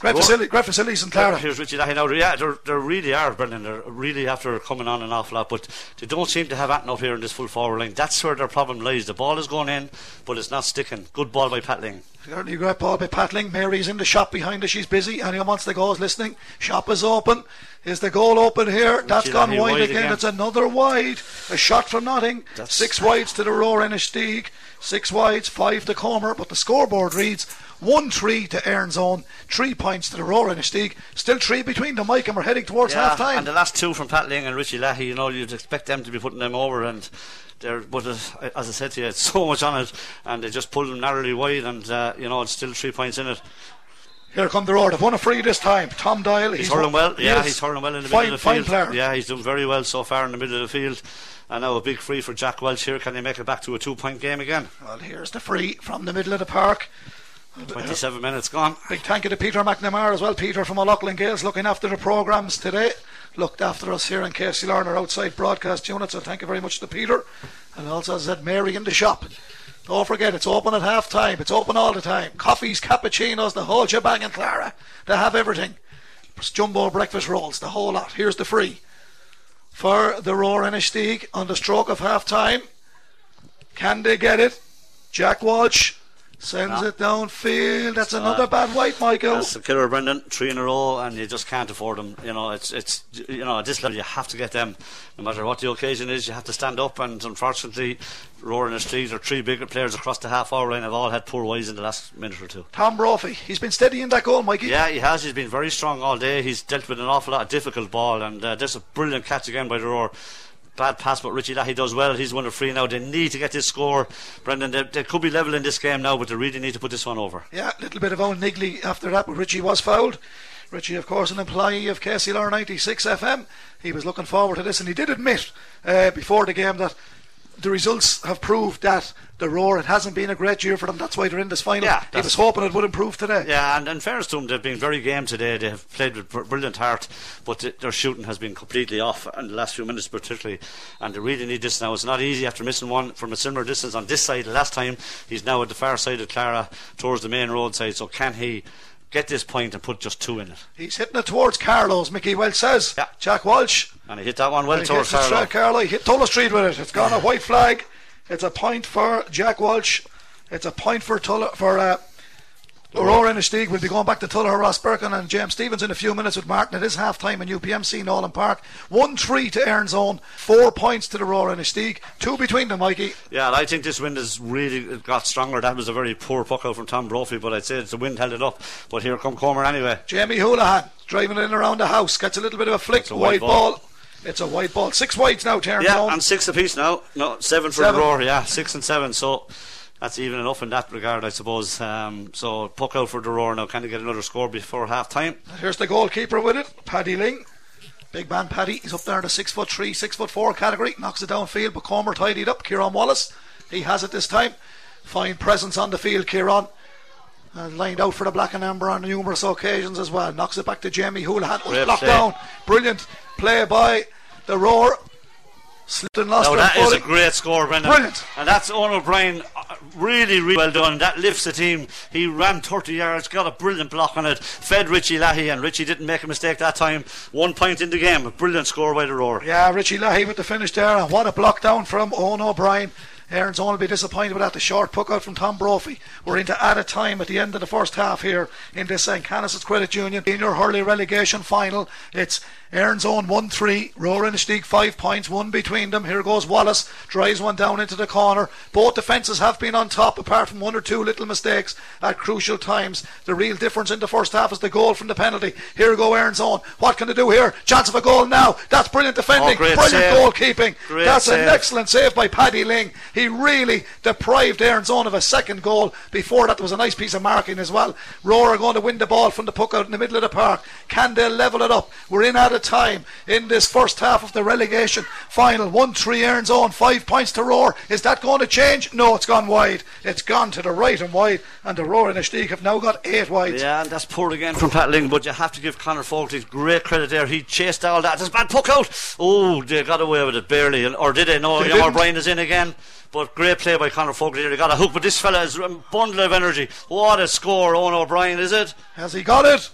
Great, facility, great facilities in Clara. here's Richie Lahey now. Yeah, they they really are, Brendan. They're really after coming on an awful lot, but they don't seem to have anything up here in this full forward line. That's where their problem lies. The ball is going in, but it's not sticking. Good ball by Patling. Certainly a great ball by Patling. Mary's in the shop behind her. She's busy. Anyone wants to go is listening. Shop is open. Is the goal open here? That's gone wide, wide again. again. It's another wide. A shot from Notting. That's- Six wides to the Rower Inistioge. Six wides, five to Comer. But the scoreboard reads 1 3 to Erin's Own. Three points to the Rower Inistioge. Still three between them, Mike, and we're heading towards Yeah, half time. and the last two from Pat Ling and Richie Lahey, you know, you'd expect them to be putting them over, and they're, but uh, as I said to you, it's so much on it, and they just pulled them narrowly wide, and uh, you know, it's still three points in it. Here come the Roar. They've won a free this time. Tom Doyle. He's, hurling well, yeah, he's hurling well in the fine, middle of the field. player. Yeah, he's done very well so far in the middle of the field. And now a big free for Jack Walsh here. Can he make it back to a two point game again? Well, here's the free from the middle of the park. 27 minutes gone. Big thank you to Peter McNamara as well. Peter from O'Loughlin Gaels looking after the programmes today. Looked after us here in Casey Larner outside broadcast unit. So thank you very much to Peter. And also, as I said, Mary in the shop. Don't forget, it's open at half time. It's open all the time. Coffees, cappuccinos, the whole shebang in Clara. They have everything. Jumbo breakfast rolls, the whole lot. Here's the free. For the Roar and a Ennistig on the stroke of half time. Can they get it? Jack Walsh sends No. it downfield. That's Uh, another bad white, Michael. That's the killer, Brendan. Three in a row, and you just can't afford them. You know, it's it's you know at this level you have to get them, no matter what the occasion is. You have to stand up, and unfortunately, roaring the street or three bigger players across the half hour line have all had poor wides in the last minute or two. Tom Brophy. He's been steady in that goal, Mikey. Yeah, he has. He's been very strong all day. He's dealt with an awful lot of difficult ball, and uh, there's a brilliant catch again by the roar. Bad pass, but Richie Lahey does well. He's one of three now. They need to get this score, Brendan. They, they could be level in this game now, but they really need to put this one over. Yeah, a little bit of old niggly after that, but Richie was fouled. Richie, of course, an employee of KCLR 96 FM. He was looking forward to this, and he did admit uh, before the game that the results have proved that the Roar, it hasn't been a great year for them. That's why they're in this final. Yeah, he was hoping it would improve today. Yeah, and in fairness to them, they've been very game today. They have played with brilliant heart, but their shooting has been completely off in the last few minutes, particularly. And they really need this now. It's not easy after missing one from a similar distance on this side last time. He's now at the far side of Clara, towards the main road side. So can he? Get this point and put just two in it. He's hitting it towards Carlo's, Mickey Walsh says. Yeah. Jack Walsh. And he hit that one well towards Carlo. straight, Carlo. He hit Tulla Street with it. It's gone a white flag. It's a point for Jack Walsh. It's a point for Tulla, for uh, Aurora Inistigues. We'll be going back to Tullogher Rosbercon and James Stephens in a few minutes with Martin. It is half time in UPMC Nolan Park. 1 3 to Erin's Own. Four points to the Aurora Inistigues. Two between them, Mikey. Yeah, and I think this wind has really got stronger. That was a very poor puck out from Tom Brophy, but I'd say the wind held it up. But here come Comer anyway. Jamie Houlihan driving it in around the house. Gets a little bit of a flick. A white white ball. ball. It's a white ball. Six whites now Aaron Yeah, Zone. and six apiece now. No, seven for Seven. the roar. Yeah, six and seven. So that's even enough in that regard, I suppose. Um, so puck out for the roar now. Can they get another score before half time? Here's the goalkeeper with it, Paddy Ling. Big man Paddy, he's up there in the six foot three, six foot four category, knocks it downfield, but Comer tidied up. Kieran Wallace, he has it this time. Fine presence on the field, Kieran. And lined out for the black and amber on numerous occasions as well. Knocks it back to Jamie Houlihan. Was blocked down. Brilliant play by the roar. Slipped and lost Now her that is a great score, Brendan. Brilliant. And that's Owen O'Brien. Really, really well done. That lifts the team. He ran 30 yards, got a brilliant block on it, fed Richie Lahey, and Richie didn't make a mistake that time. One point in the game. A brilliant score by the Roar. Yeah, Richie Lahey with the finish there, and what a block down from Owen O'Brien. Erin's only be disappointed with that. The short puck out from Tom Brophy. We're into added time at the end of the first half here in this St. Canice's Credit Union Senior Hurley relegation final. It's Erin's own 1 3, Roar Inistigues 5 points, one between them. Here goes Wallace, drives one down into the corner. Both defences have been on top, apart from one or two little mistakes at crucial times. The real difference in the first half is the goal from the penalty. Here go Erin's own. What can they do here? Chance of a goal now. That's brilliant defending, Oh, brilliant save. goalkeeping. Great That's an excellent save by Paddy Ling. He really deprived Erin's own of a second goal. Before that, there was a nice piece of marking as well. Rower are going to win the ball from the puck out in the middle of the park. Can they level it up? We're in out of time in this first half of the relegation final. 1 3 Erin's own, 5 points to Rower. Is that going to change? No, it's gone wide. It's gone to the right and wide, and the Rower Inistioge have now got 8 wide. Yeah, and that's poor again from Pat Ling, but you have to give Connor Fogarty great credit there. He chased all that. There's bad puck out. Oh, they got away with it barely. Or did they? No, They Young didn't. O'Brien is in again. But great play by Conor Fogarty. He got a hook, but this fella is a bundle of energy. What a score, Owen O'Brien, is it? Has he got it?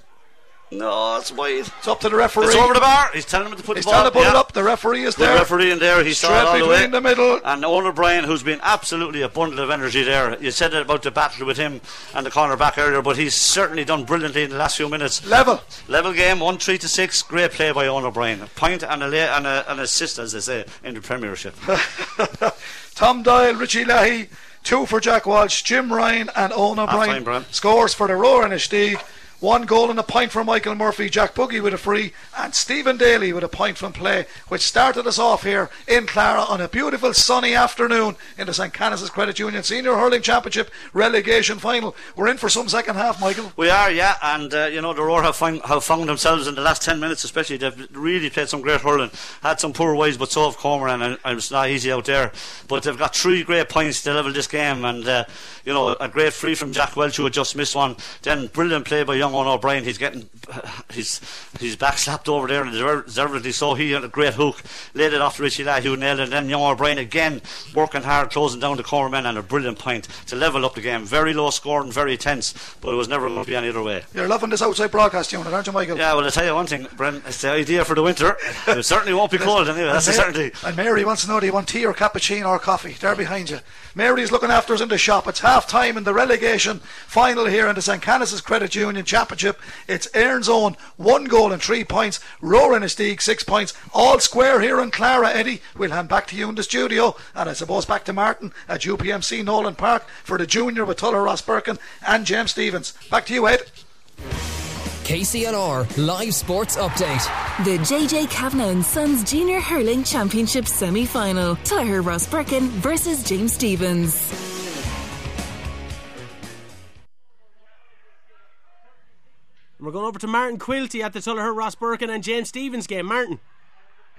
No, it's wide. It's up to the referee. It's over the bar. He's telling him to put He's the ball He's trying to put it up. The referee is Good there. The referee in there. He's Straight all the way. between the middle. And Owen O'Brien, who's been absolutely a bundle of energy there. You said it about the battle with him and the corner back earlier, but he's certainly done brilliantly in the last few minutes. Level. Level game, 1 3 to 6. Great play by Owen O'Brien. A point and, a la- and a, an assist, as they say, in the Premiership. Tom Doyle, Richie Lahey, two for Jack Walsh, Jim Ryan, and Owen O'Brien. Brian. Scores for the Rower and. One goal and a point for Michael Murphy, Jack Buggy with a free, and Stephen Daly with a point from play, which started us off here in Clara on a beautiful sunny afternoon in the St. Canice's Credit Union Senior Hurling Championship relegation final. We're in for some second half, Michael. We are, yeah, and uh, you know the Rower have, have found themselves in the last ten minutes, especially. They've really played some great hurling, had some poor ways, but so have Comer, and, and it's not easy out there. But they've got three great points to level this game, and uh, you know a great free from Jack Walsh who had just missed one. Then brilliant play by young Owen O'Brien. He's getting his his back slapped over there, and deserv- deservedly so. He had a great hook, laid it off to Richie Ladd, who nailed it. And then young O'Brien again working hard, closing down the corner men, and a brilliant point to level up the game. Very low scoring, very tense, but it was never going to be any other way. You're loving this outside broadcast unit, aren't you, Michael? Yeah, well, I'll tell you one thing, Brent. It's the idea for the winter. It certainly won't be cold anyway. That's a and, certainty. and Mary wants to know do you want tea or cappuccino or coffee? They're behind you. Mary's looking after us in the shop. It's half time in the relegation final here in the St. Canice's Credit Union Championship. It's Erin's own one goal and three points. Rower Inistioge six points. All square here in Clara, Eddie. We'll hand back to you in the studio and I suppose back to Martin at UPMC Nolan Park for the junior with Tullogher Rosbercon and James Stephens. Back to you, Ed. KCLR Live Sports Update. The JJ Kavanagh and Sons Junior Hurling Championship semi final. Tullogher Rosbercon versus James Stephens. We're going over to Martin Quilty at the Tullogher Rosbercon and James Stephens game. Martin.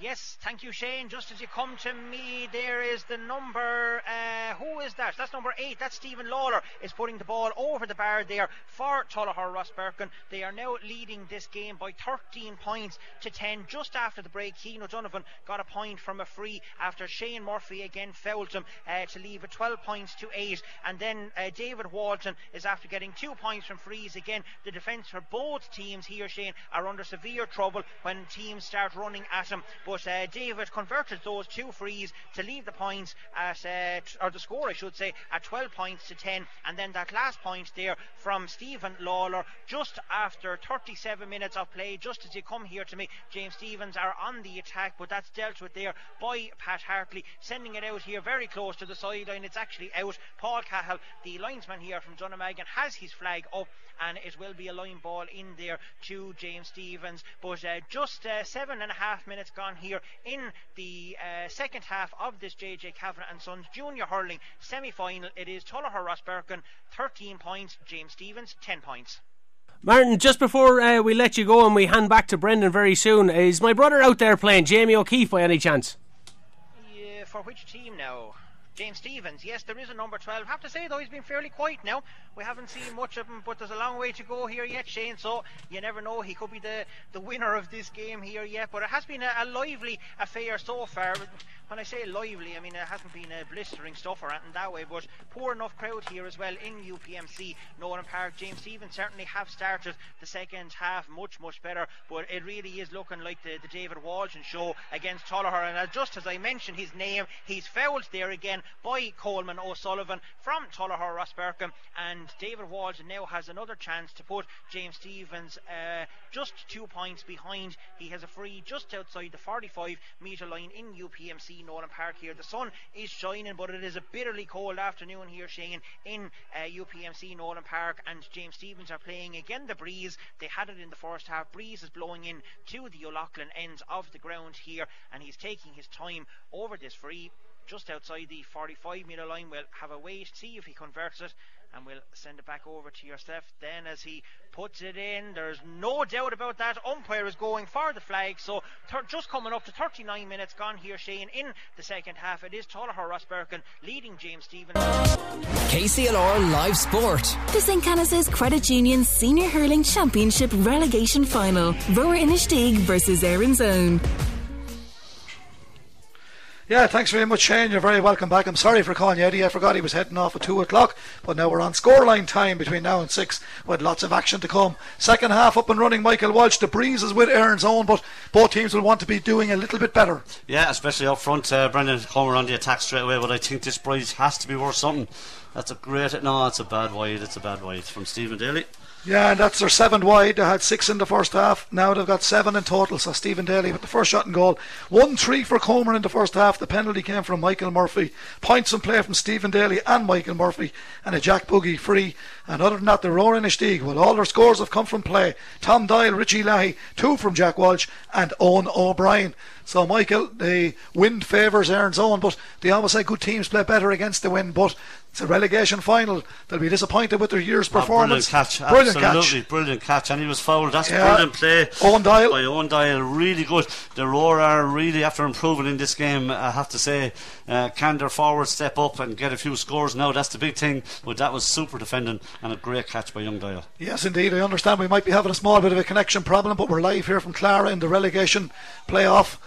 Yes, thank you, Shane. Just as you come to me, there is the number. Uh, who is that? That's number eight. That's Stephen Lawler. Is putting the ball over the bar there for Tullogher Rosbercon. They are now leading this game by 13 points to 10. Just after the break, Keane O'Donovan got a point from a free after Shane Murphy again fouled him uh, to leave it 12 points to 8. And then uh, David Walton is after getting two points from frees again. The defence for both teams here, Shane, are under severe trouble when teams start running at him. But uh, David converted those two frees to leave the points at, uh, or the score, I should say, at 12 points to 10. And then that last point there from Stephen Lawler, just after 37 minutes of play, just as you come here to me, James Stephens are on the attack, but that's dealt with there by Pat Hartley, sending it out here very close to the sideline. It's actually out. Paul Cahill, the linesman here from Dunnamaggin, has his flag up and it will be a line ball in there to James Stephens. But uh, just uh, seven and a half minutes gone here in the uh, second half of this JJ Kavanagh and Sons Junior Hurling semi final. It is Tullogher Rosbercon 13 points, James Stephens 10 points. Martin, just before uh, we let you go and we hand back to Brendan very soon, is my brother out there playing Jamie O'Keefe by any chance? Yeah, for which team now? James Stephens, yes, there is a number 12. I have to say, though, he's been fairly quiet now. We haven't seen much of him, but there's a long way to go here yet, Shane, so you never know. He could be the, the winner of this game here yet, but it has been a, a lively affair so far. When I say lively, I mean it hasn't been a blistering stuff or anything that way, but poor enough crowd here as well in UPMC, Nolan Park. James Stephens certainly have started the second half much, much better, but it really is looking like the, the David Walton show against Tullogher. And uh, just as I mentioned his name, he's fouled there again by Coleman O'Sullivan from Tullogher Rosbercon, and David Walton now has another chance to put James Stephens uh, just two points behind. He has a free just outside the 45 metre line in UPMC Nolan Park here. The sun is shining, but it is a bitterly cold afternoon here, Shane, in uh, UPMC Nolan Park, and James Stephens are playing again the breeze. They had it in the first half. Breeze is blowing in to the O'Loughlin ends of the ground here, and he's taking his time over this free just outside the 45 metre line. We'll have a wait, to see if he converts it, and we'll send it back over to yourself. Then, as he puts it in, there's no doubt about that. Umpire is going for the flag, so thir- just coming up to 39 minutes gone here, Shane, in the second half. It is Tullogher Rosbercon leading James Stephens. KCLR Live Sport. The St. Canice's Credit Union Senior Hurling Championship Relegation Final. Rower Inistioge versus Erin's Own. Yeah, thanks very much, Shane. You're very welcome back. I'm sorry for calling you Eddie. I forgot he was heading off at 2 o'clock, but now we're on scoreline time between now and 6 with lots of action to come. Second half up and running, Michael Walsh. The breeze is with Erin's own, but both teams will want to be doing a little bit better. Yeah, especially up front. Uh, Brendan Comer on the attack straight away, but I think this breeze has to be worth something. That's a great. No, it's a bad wide. It's a bad wide from Stephen Daly. Yeah, and that's their seventh wide. They had six in the first half. Now they've got seven in total. So Stephen Daly with the first shot and goal. 1 3 for Comer in the first half. The penalty came from Michael Murphy. Points in play from Stephen Daly and Michael Murphy. And a Jack Buggy free. And other than that, the Rower Inistioge. Well, all their scores have come from play. Tom Doyle, Richie Lahey, two from Jack Walsh, and Owen O'Brien. So, Michael, the wind favours Erin's own, but they always say good teams play better against the wind. But it's a relegation final. They'll be disappointed with their year's Oh, performance. brilliant catch, Brilliant absolutely catch. brilliant catch, and he was fouled. That's Yeah. brilliant play. Owen Doyle. by Owen Doyle, really good. The Rower are really after improving in this game. I have to say, uh, can their forwards step up and get a few scores now? That's the big thing. But that was super defending and a great catch by young Doyle. Yes, indeed. I understand we might be having a small bit of a connection problem, but we're live here from Clara in the relegation playoff.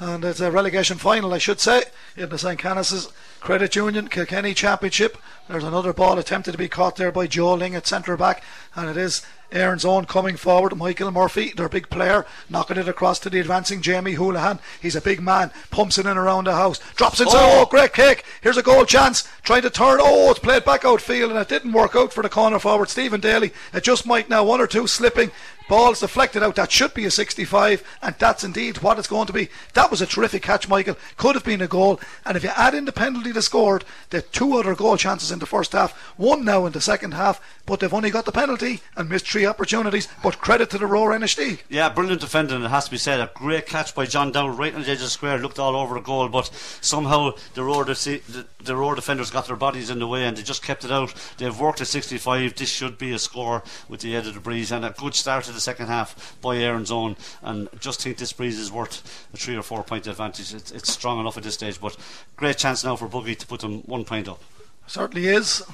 And it's a relegation final, I should say, in the St. Canice's Credit Union Kilkenny Championship. There's another ball attempted to be caught there by Joe Ling at centre back, and it is Erin's own coming forward. Michael Murphy, their big player, knocking it across to the advancing Jamie Houlihan. He's a big man, pumps it in around the house, drops it. inside. Oh. oh, great kick! Here's a goal chance. Trying to turn. Oh, it's played back outfield, and it didn't work out for the corner forward Stephen Daly. It just might now one or two slipping. Balls deflected out. That should be a 65, and that's indeed what it's going to be. That was a terrific catch, Michael. Could have been a goal. And if you add in the penalty they scored, the two other goal chances in the first half, one now in the second half, but they've only got the penalty and missed three opportunities. But credit to the Rower Inistioge. Yeah, brilliant defending, it has to be said. A great catch by John Dowd right on the edge of the square, looked all over the goal, but somehow the Rower, the, the Rower defenders got their bodies in the way and they just kept it out. They've worked at 65. This should be a score with the head of the breeze and a good start to the the second half by Erin's Own, and just think this breeze is worth a three or four point advantage. It's, it's strong enough at this stage, but great chance now for Buggy to put them one point up. Certainly is.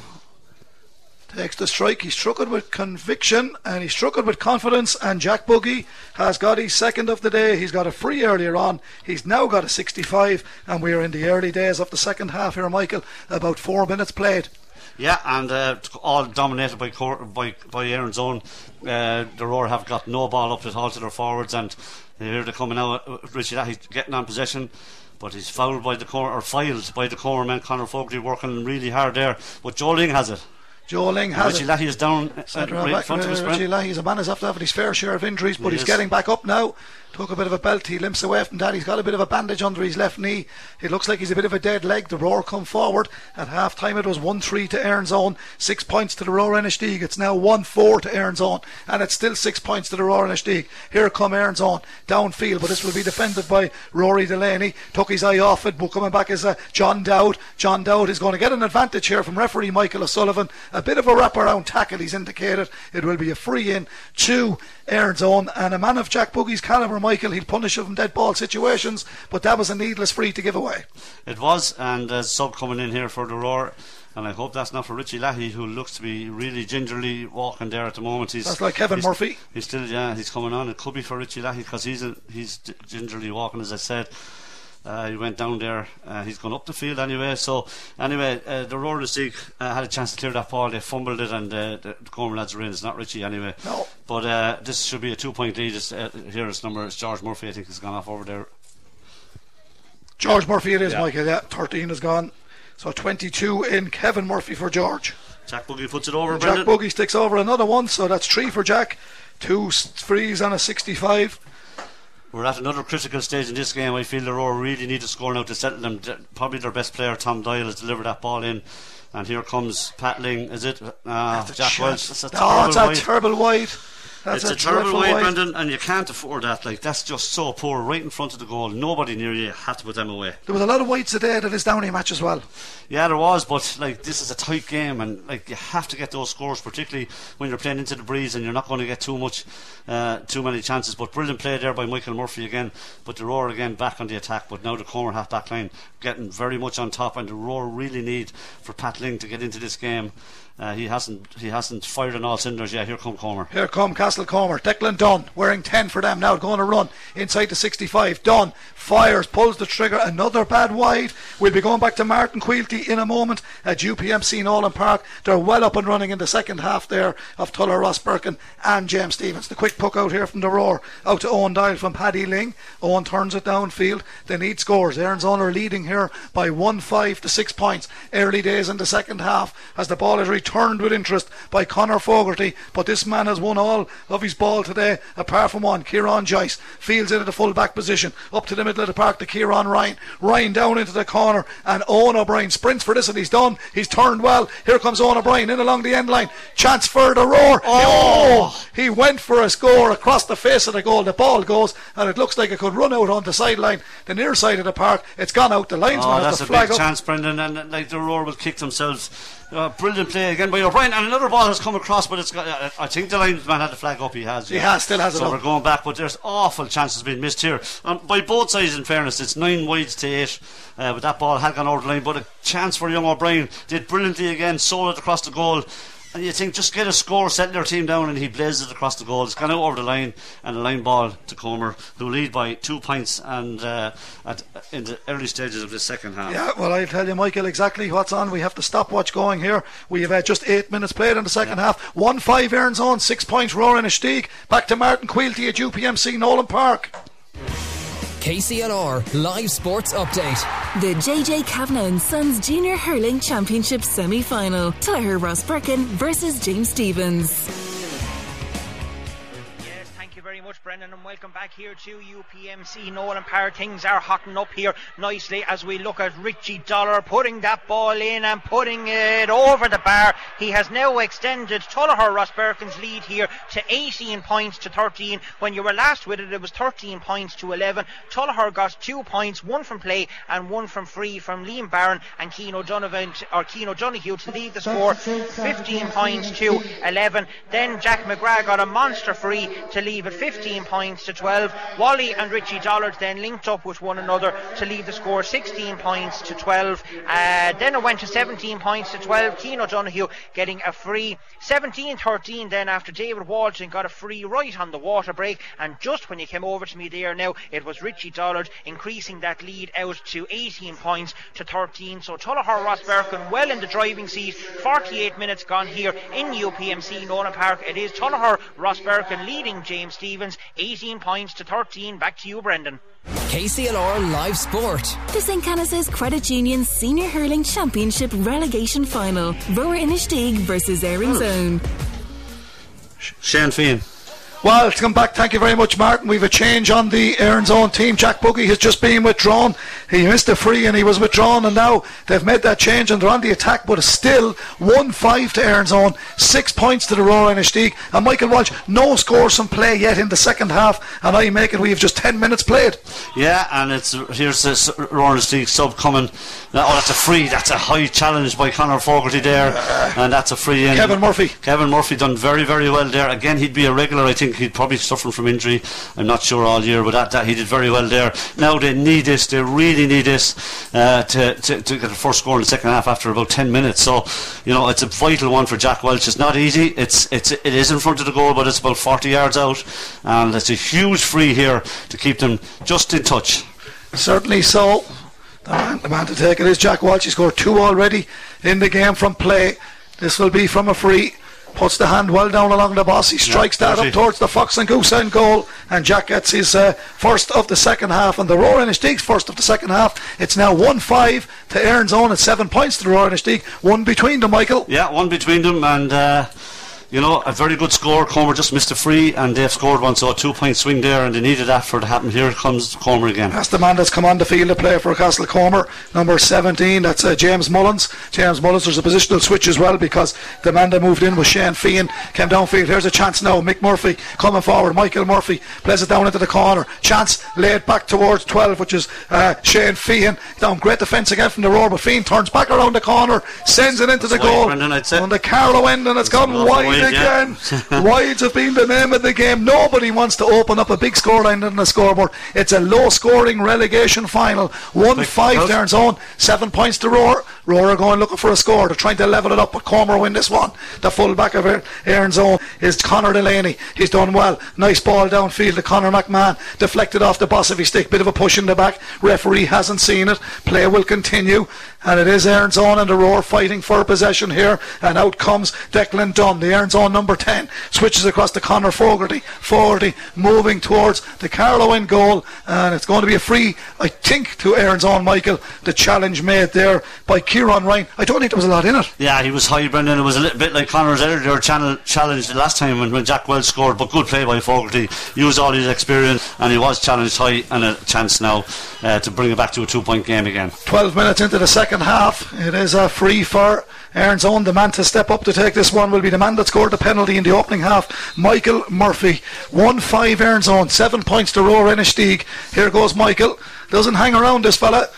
Takes the strike. He struck it with conviction and he struck it with confidence. And Jack Buggy has got his second of the day. He's got a free earlier on. He's now got a 65. And we are in the early days of the second half here, Michael. About four minutes played. Yeah, and uh, all dominated by Cor- by by Erin's Own. Uh, the Rower have got no ball up at all to their forwards, and here they're coming out. Uh, Richie he's getting on possession. But he's fouled by the corner or filed by the corner man Conor Fogarty working really hard there. But Joe Ling has it. Joe Ling has Richie it. Lahey is down uh, right back, front of us. uh. Richie Lahey's a man who's after having his fair share of injuries, but He he's is. getting back up now. Took a bit of a belt. He limps away from that. He's got a bit of a bandage under his left knee. It looks like he's a bit of a dead leg. The Rower come forward. At half time it was 1 3 to Erin's Own. Six points to the Rower Inistioge. It's now 1 4 to Erin's Own. And it's still six points to the Rower Inistioge. Here come Erin's Own. Downfield, but this will be defended by Rory Delaney. Took his eye off it, but coming back is uh, John Dowd. John Dowd is going to get an advantage here from referee Michael O'Sullivan. A bit of a wraparound tackle, he's indicated. It will be a free in to Erin's Own. And a man of Jack Buggy's calibre, Michael, he'll punish him from dead ball situations, but that was a needless free to give away. It was, and uh, sub coming in here for the Rower. And I hope that's not for Richie Lahey, who looks to be really gingerly walking there at the moment. He's, That's like Kevin he's- Murphy. He's still, yeah, he's coming on. It could be for Richie Lahey because he's a, he's gingerly walking, as I said. Uh, he went down there. Uh, he's gone up the field anyway. So anyway, uh, the Rower League uh, had a chance to clear that ball. They fumbled it, and uh, the, Corman lads are in. It's not Richie anyway. No. But uh, this should be a two-point lead. It's, uh, here it's number. It's George Murphy. I think has gone off over there. George Murphy it is, Yeah. Michael. Yeah, 13 is gone. So 22 in Kevin Murphy for George. Jack Buggy puts it over. Jack Brendan. Buggy sticks over another one, so that's three for Jack. Two s- and a 65. We're at another critical stage in this game. I feel the Rower really need to score now to settle them. Probably their best player, Tom Doyle, has delivered that ball in. And here comes Pat Ling. Is it? Uh, Jack Walsh. That's a oh, it's terrible a wide. terrible wide. That's it's a, terrible way, wide, Brendan, and you can't afford that. Like that's just so poor, right in front of the goal. Nobody near you. Have to put them away. There was a lot of wides today at this Downey match as well. Yeah, there was, but like this is a tight game, and like you have to get those scores, particularly when you're playing into the breeze and you're not going to get too much, uh, too many chances. But brilliant play there by Michael Murphy again. But the Rower again back on the attack. But now the corner half back line getting very much on top, and the Rower really need for Pat Ling to get into this game. Uh, he hasn't he hasn't fired on all cylinders yet. Here come Comer. Here come Castlecomer. Declan Dunn wearing 10 for them now. Going to run inside the 65. Dunn fires, pulls the trigger. Another bad wide. We'll be going back to Martin Quilty in a moment at UPMC Nolan Park. They're well up and running in the second half there of Tullogher Rosbercon and James Stephens. The quick puck out here from the Rower out to Owen Doyle from Paddy Ling. Owen turns it downfield. They need scores. Erin's Own are leading here by 1 5 to 6 points. Early days in the second half as the ball is returned with interest by Connor Fogarty. But this man has won all of his ball today apart from one. Kieran Joyce fields it at the full back position up to the middle of the park to Kieran Ryan. Ryan down into the corner and Owen O'Brien sprints for this and he's done. He's turned well. Here comes Owen O'Brien in along the end line. Chance for the Rower. Oh! He went for a score across the face of the goal. The ball goes and it looks like it could run out on the sideline, the near side of the park. It's gone out. The linesman Oh, has that's to a big up. chance, Brendan, and uh, like the Rower will kick themselves. Uh, brilliant play again by O'Brien, and another ball has come across, but it's got. Uh, I think the linesman had the flag up. He has. He has, still has it So up. we're going back, but there's awful chances being missed here. Um, by both sides, in fairness, it's nine wides to eight. Uh, but that ball had gone over the line, but a chance for young O'Brien did brilliantly again, sold it across the goal. And you think just get a score, settle your team down, and he blazes it across the goal. It's gone out over the line, and a line ball to Comer, who lead by two points, and uh, at, in the early stages of the second half. Yeah, well, I'll tell you, Michael, exactly what's on. We have the stopwatch going here. We have uh, just eight minutes played in the second half. 1 5 Erin's Own, six points Rower Inistioge. Back to Martin Quilty at UPMC Nolan Park. KCLR Live Sports Update. The JJ Kavanagh and Sons Junior Hurling Championship semi final. Tullogher Rosbercon versus James Stephens. Brendan, and welcome back here. to UPMC Nolan Park. Things are hotting up here nicely as we look at Richie Dollard putting that ball in and putting it over the bar. He has now extended Tullogher Rosbercon's lead here to 18 points to 13. When you were last with it, it was 13 points to 11. Tullogher got two points, one from play and one from free from Liam Barron and Keane O'Donovan or Keane O'Donoghue to lead the score 15 points to 11. Then Jack McGrath got a monster free to leave it 15 points to 12. Wally and Richie Dollard then linked up with one another to lead the score 16 points to 12. Uh, then it went to 17 points to 12. Keane O'Donoghue getting a free 17 13 then after David Walton got a free right on the water break. And just when you came over to me there now, it was Richie Dollard increasing that lead out to 18 points to 13. So Tullogher Rosbercon well in the driving seat. 48 minutes gone here in UPMC Nolan Park. It is Tullahar Ross Birkin leading James Stephens 18 points to 13. Back to you, Brendan. KCLR Live Sport. The St. Canice's Credit Union Senior Hurling Championship Relegation Final. Rower Inistioge versus Erin's hmm. Own. Shane Finn. Well, to come back, thank you very much, Martin. We've a change on the Erin's own team. Jack Buggy has just been withdrawn. He missed a free and he was withdrawn, and now they've made that change and they're on the attack, but it's still 1 5 to Erin's own, 6 points to the Rower Inistioge. And Michael Walsh, no scores from play yet in the second half, and I make it we have just 10 minutes played. Yeah, and it's here's this Rower Inistioge sub coming. Uh, oh, that's a free. That's a high challenge by Conor Fogarty there, and that's a free in. Kevin Murphy. Kevin Murphy done very, very well there. Again, he'd be a regular, I think he'd probably suffering from injury. I'm not sure all year, but that, that he did very well there. Now they need this. They really need this uh, to, to, to get the first score in the second half after about 10 minutes. So you know it's a vital one for Jack Walsh. It's not easy. It's it's it is in front of the goal, but it's about 40 yards out, and it's a huge free here to keep them just in touch. Certainly so. The man, the man to take it is Jack Walsh. He scored two already in the game from play. This will be from a free. Puts the hand well down along the boss. He strikes Yeah, that up towards the Fox and Goose end goal, and Jack gets his uh, first of the second half. And the Rower Inistioge's first of the second half. It's now one five to Erin's own at seven points to the Rower Inistioge. One between them, Michael. Yeah, one between them, and uh, you know a very good score. Comer just missed a free, and they've scored one, so a two-point swing there, and they needed that for it to happen. Here comes Comer again. That's the man that's come on the field to play for Castlecomer, number 17. That's uh, James Mullins. James Mullins, there's a positional switch as well because the man that moved in was Shane Feehan. Came downfield. Here's a chance now. Mick Murphy coming forward. Michael Murphy plays it down into the corner. Chance laid back towards 12, which is uh, Shane Feehan. Down great defence again from the roar, but Feehan turns back around the corner, sends it into the goal. Brendan, I'd say. On the Carlow end, and it's gone a wide wide, yeah. again. Wides have been the name of the game. Nobody wants to open up a big scoreline on the scoreboard. It's a low scoring relegation final. 1 5 crowd. there in zone. Seven points to Rower. Rower are going looking for a score. They're trying to level it up, but Comer win this one. The full back of Erin's Own is Connor Delaney. He's done well. Nice ball downfield to Connor McMahon. Deflected off the boss of his stick. Bit of a push in the back. Referee hasn't seen it. Play will continue. And it is Erin's own and the Rower fighting for possession here. And out comes Declan Dunn, the Erin's own number 10. Switches across to Connor Fogarty. Fogarty moving towards the Carlow in goal. And it's going to be a free, I think, to Erin's own Michael. The challenge made there by Kieran Ryan. I don't think there was a lot in it. Yeah, he was high, Brendan. It was a little bit like Connor's earlier channel challenge the last time when, when Jack Wells scored, but good play by Fogarty. Used all his experience, and he was challenged high, and a chance now uh, to bring it back to a two-point game again. 12 minutes into the second half. It is a free for Erin's own. The man to step up to take this one will be the man that scored the penalty in the opening half, Michael Murphy. 1 5 Erin's own. 7 points to Rower Inistioge. Here goes Michael. Doesn't hang around this fella.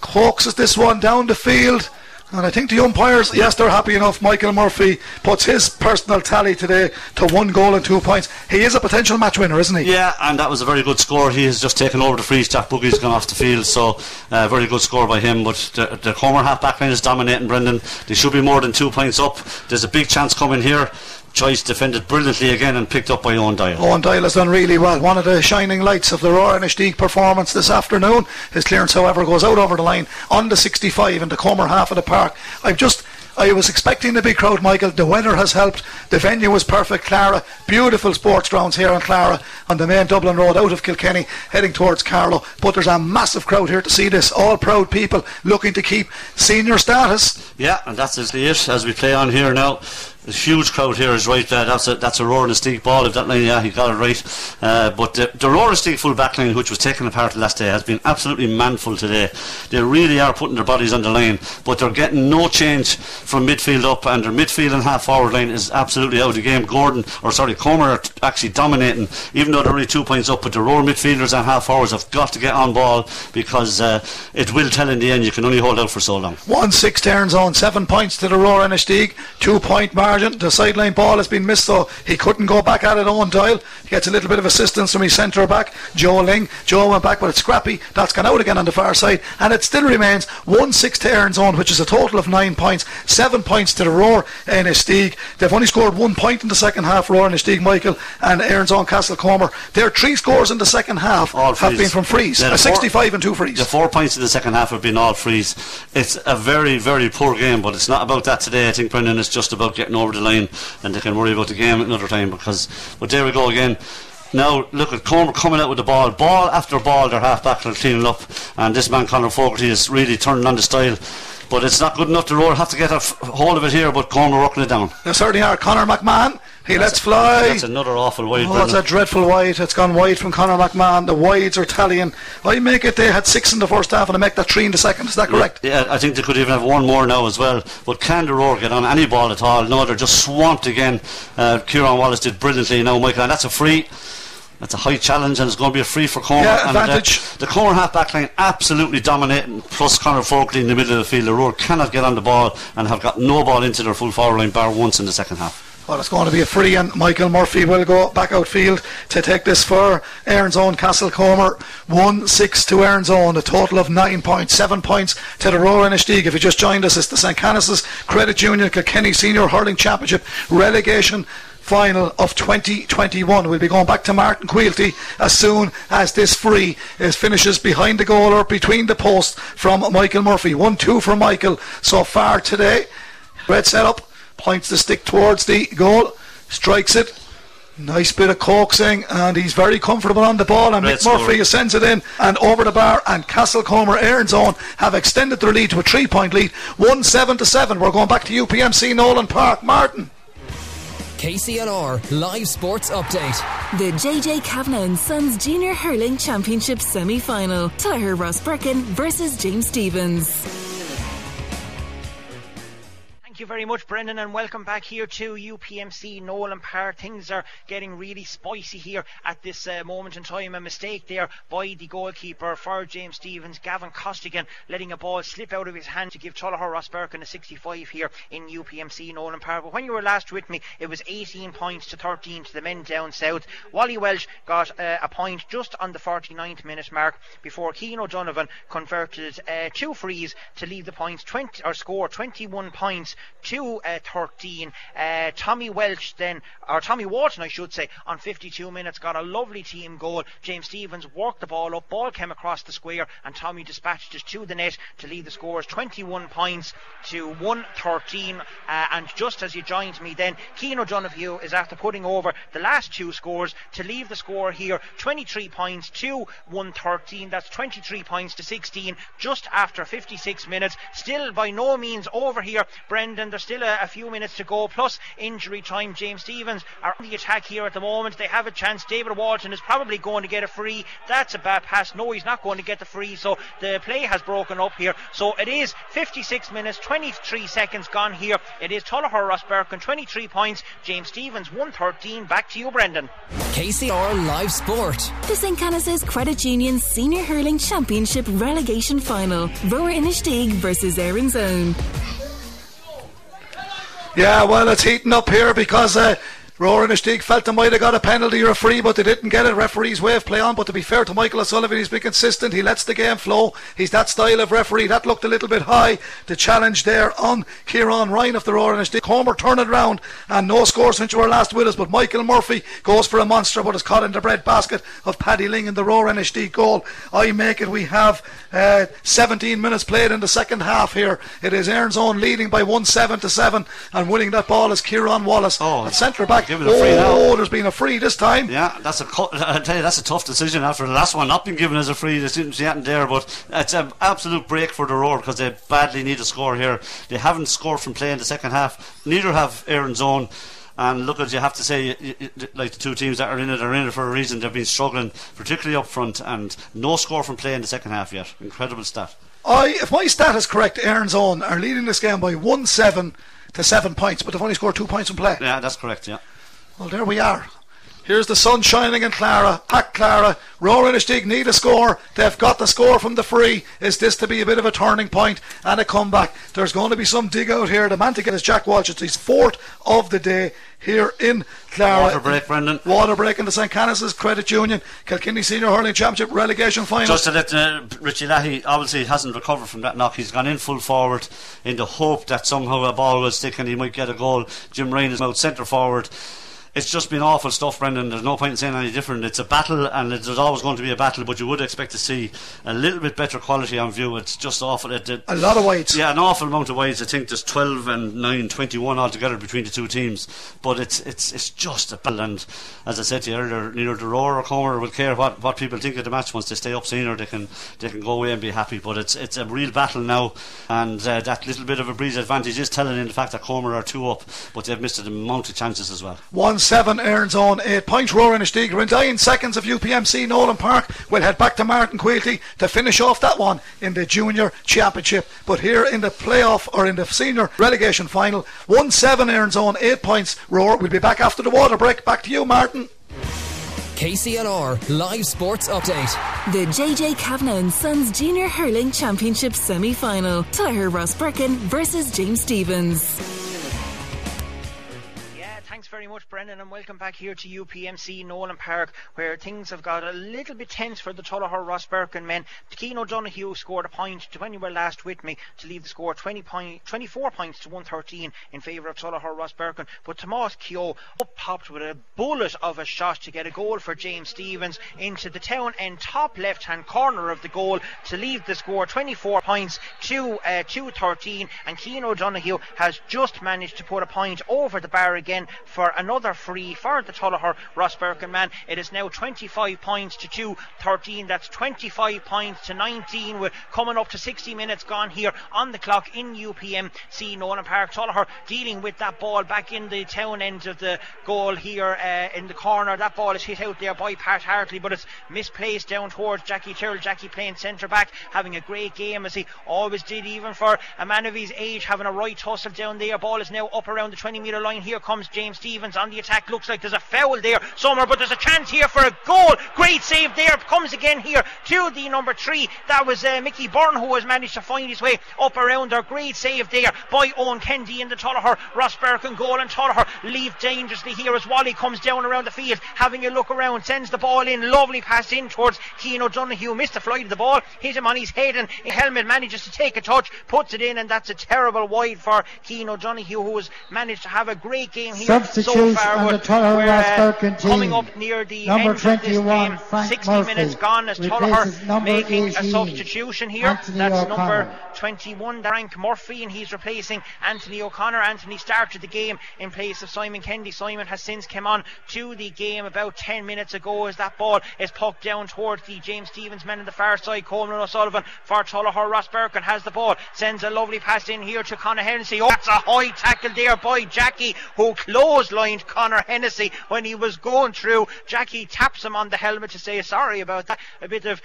Coaxes this one down the field. And I think the umpires, yes, they're happy enough. Michael Murphy puts his personal tally today to one goal and two points. He is a potential match winner, isn't he? Yeah, and that was a very good score. He has just taken over the freeze. Jack Buggy's gone off the field, so uh, very good score by him. But the, the Comer half back line is dominating, Brendan. They should be more than two points up. There's a big chance coming here. Choice defended brilliantly again and picked up by Owen Doyle. Owen Doyle has done really well. One of the shining lights of the Rower Inistioge performance this afternoon. His clearance, however, goes out over the line on the 65 in the Comer half of the park. I've just. I was expecting a big crowd, Michael. The weather has helped. The venue was perfect. Clara, beautiful sports grounds here in Clara on the main Dublin Road out of Kilkenny, heading towards Carlow. But there's a massive crowd here to see this. All proud people looking to keep senior status. Yeah, and that's it as we play on here now. The huge crowd here is right. Uh, that's a that's a Rower Inistioge ball. If that line, yeah, he got it right. Uh, but the, the Rower Inistioge full back line, which was taken apart last day, has been absolutely manful today. They really are putting their bodies on the line, but they're getting no change from midfield up, and their midfield and half forward line is absolutely out of the game. Gordon, or sorry, Comer are actually dominating, even though they're only two points up. But the Rower midfielders and half forwards have got to get on ball because uh, it will tell in the end. You can only hold out for so long. One six turns on, seven points to the Rower Inistioge, two point margin. The sideline ball has been missed, so he couldn't go back at it. Owen Doyle he gets a little bit of assistance from his centre back, Joe Ling. Joe went back, but it's scrappy. That's gone out again on the far side, and it still remains one six turns on, which is a total of nine points. Seven points to the Rower Inistioge. They've only scored one point in the second half. Rower Inistioge, Michael, and Erin's Own Castle Comer. Their three scores in the second half All have frees. been from frees. Yeah, a the four- 65 and two frees. The four points in the second half have been all frees. It's a very, very poor game, but it's not about that today. I think Brendan it's just about getting over the line, and they can worry about the game another time. Because, but there we go again. Now look at Comer coming out with the ball, ball after ball. Their half back are cleaning up, and this man Conor Fogarty is really turning on the style. But it's not good enough. The road have to get a f- hold of it here, but Comer working it down. They certainly are. Conor McMahon, he lets fly. That's another awful wide. Oh, it's a dreadful wide. It's gone wide from Conor McMahon. The wides are tallying. I make it they had six in the first half and I make that three in the second. Is that correct? Yeah, I think they could even have one more now as well. But can the Rower get on any ball at all? No, they're just swamped again. Uh, Kieran Wallace did brilliantly now, Michael, and that's a free. That's a high challenge, and it's going to be a free for Comer. Yeah, and, uh, advantage. the Comer half back line absolutely dominating, plus Conor Fogarty in the middle of the field. The Rower cannot get on the ball and have got no ball into their full forward line, bar once in the second half. Well, it's going to be a free, and Michael Murphy will go back outfield to take this for Erin's own Castlecomer. 1 6 to Erin's own, a total of 9 points, 7 points to the Rower Inistioge. If you just joined us, it's the St. Canice's Credit Union Kilkenny Senior Hurling Championship relegation final of 2021. We'll be going back to Martin Quilty as soon as this free is finishes behind the goal or between the posts from Michael Murphy. 1 2 for Michael so far today. Red setup, points the stick towards the goal, strikes it. Nice bit of coaxing, and he's very comfortable on the ball. And Great Mick Murphy sends it in and over the bar. And Castlecomer Erin's own have extended their lead to a three-point lead, one seven to seven. We're going back to UPMC Nolan Park. Martin. KCLR Live Sports Update. The JJ Kavanagh and Sons Junior Hurling Championship semi final. Tullogher Rosbercon versus James Stephens. Thank you very much, Brendan, and welcome back here to UPMC Nolan Park. Things are getting really spicy here at this uh, moment in time. A mistake there by the goalkeeper for James Stephens, Gavin Costigan, letting a ball slip out of his hand to give Tullogher Rosbercon a 65 here in UPMC Nolan Park. But when you were last with me, it was 18 points to 13 to the men down south. Wally Welsh got uh, a point just on the 49th minute mark before Keane O'Donovan converted uh, two frees to leave the points 20 or score 21 points to uh, 13. Uh, Tommy Welch then, or Tommy Walton, I should say, on 52 minutes got a lovely team goal. James Stephens worked the ball up, ball came across the square, and Tommy dispatched it to the net to lead the scores 21 points to 113. Uh, and just as you joined me then, Keane O'Donoghue is after putting over the last two scores to leave the score here 23 points to 113. That's 23 points to 16 just after 56 minutes. Still by no means over here, Brendan. And there's still a, a few minutes to go, plus injury time. James Stephens are on the attack here at the moment. They have a chance. David Walton is probably going to get a free. That's a bad pass. No, he's not going to get the free. So the play has broken up here. So it is 56 minutes, 23 seconds gone here. It is Tullogher Rosbercon, 23 points. James Stephens, 113. Back to you, Brendan. KCLR Live Sport. The St. Canice's Credit Union Senior Hurling Championship relegation final. Rower Inistioge versus Erin's Own. Yeah, well, it's heating up here because uh, Rower Inistioge felt they might have got a penalty or a free, but they didn't get it. Referees wave play on. But to be fair to Michael O'Sullivan, he's been consistent. He lets the game flow. He's that style of referee. That looked a little bit high. The challenge there on Kieran Ryan of the Rower Inistioge. Comer turn it round and no score since you were last with us. But Michael Murphy goes for a monster, but is caught in the bread basket of Paddy Ling in the Rower Inistioge goal. I make it. We have uh, 17 minutes played in the second half here. It is Erin's own leading by 1 7 to 7 and winning that ball is Kieran Wallace. Oh. At centre back, give it a free now. Oh, there's been a free this time. Yeah, that's a I tell you that's a tough decision after the last one not being given as a free. There seems to be there, but it's an absolute break for the Rower because they badly need a score here. They haven't scored from play in the second half. Neither have Erin's own. And look, as you have to say, like the two teams that are in it are in it for a reason. They've been struggling, particularly up front, and no score from play in the second half yet. Incredible stat. I, if my stat is correct, Erin's own are leading this game by one seven to seven points, but they've only scored two points in play. Yeah, that's correct. Yeah. Well, there we are. Here's the sun shining in Clara. At Clara, Rower Inistioge need a score. They've got the score from the free. Is this to be a bit of a turning point and a comeback? There's going to be some dig out here. The man to get is Jack Walsh. It's his fourth of the day here in Clara. Water break, Brendan. Water break in the St. Canice's Credit Union. Kilkenny Senior Hurling Championship relegation final. Just to let uh, Richie Lahey obviously hasn't recovered from that knock. He's gone in full forward in the hope that somehow a ball will stick and he might get a goal. Jim Ryan is out centre forward. It's just been awful stuff, Brendan. There's no point in saying any different. It's a battle, and it- there's always going to be a battle, but you would expect to see a little bit better quality on view. It's just awful. It, it, a lot of weights. yeah, an awful amount of wides. I think there's 12 and 9, 21 altogether between the two teams. But it's it's it's just a battle. And as I said to you earlier, neither the Rower or Comer will care what, what people think of the match. Once they stay up senior, they can they can go away and be happy. But it's it's a real battle now. And uh, that little bit of a breeze advantage is telling in the fact that Comer are two up, but they've missed an amount of chances as well. 1 7 Erin's Own 8 points. Rower Inistioge are in dying seconds of UPMC Nolan Park. We'll head back to Martin Quilty to finish off that one in the Junior Championship. But here in the playoff or in the senior relegation final, 1 7 Erin's Own 8 points. Rower, we'll be back after the water break. Back to you, Martin. KCLR Live Sports Update. The JJ Kavanagh and Sons Junior Hurling Championship semi final. Tullogher Rosbercon versus James Stephens. Very much, Brendan, and welcome back here to UPMC Nolan Park, where things have got a little bit tense for the Tullogher Rosbercon men. Keane O'Donoghue scored a point to when you were last with me to leave the score 20 point, 24 points to 113 in favour of Tullogher Rosbercon. But Tomas Keogh up popped with a bullet of a shot to get a goal for James Stephens into the town end top left hand corner of the goal to leave the score 24 points to uh, 213. And Keane O'Donoghue has just managed to put a point over the bar again for another free for the Tullogher Ross man. It is now 25 points to 213. That's 25 points to 19. We're coming up to 60 minutes gone here on the clock in UPM. See Nolan Park. Tullogher dealing with that ball back in the town end of the goal here uh, in the corner. That ball is hit out there by Pat Hartley, but it's misplaced down towards Jackie Tyrrell. Jackie playing centre back, having a great game as he always did, even for a man of his age, having a right hustle down there. Ball is now up around the 20 metre line. Here comes James Stephens on the attack. Looks like there's a foul there somewhere, but there's a chance here for a goal. Great save there. Comes again here to the number three. That was uh, Mickey Byrne who has managed to find his way up around there. Great save there by Owen Kennedy in the Tullogher. Ross Birkin goal and Tullogher leave dangerously here as Wally comes down around the field, having a look around, sends the ball in. Lovely pass in towards Keane O'Donoghue. Missed the flight of the ball, hit him on his head, and Helmet manages to take a touch, puts it in, and that's a terrible wide for Keane O'Donoghue, who has managed to have a great game here Far. on the but Tullogher uh, team. coming up near the Number end of this 21, game. Frank 60 Murphy, minutes gone as number making a substitution here. Anthony That's O'Connor. number 21, Frank Murphy, and he's replacing Anthony O'Connor. Anthony started the game in place of Simon Kennedy. Simon has since come on to the game about 10 minutes ago as that ball is poked down towards the James Stephens men in the far side. Coleman O'Sullivan for Tullogher. Ross Birkin has the ball, sends a lovely pass in here to Conor Hennessy. Oh, that's a high tackle there by Jackie, who clotheslined Conor Hennessy when he was going through. Jackie taps him on the helmet to say sorry about that. A bit of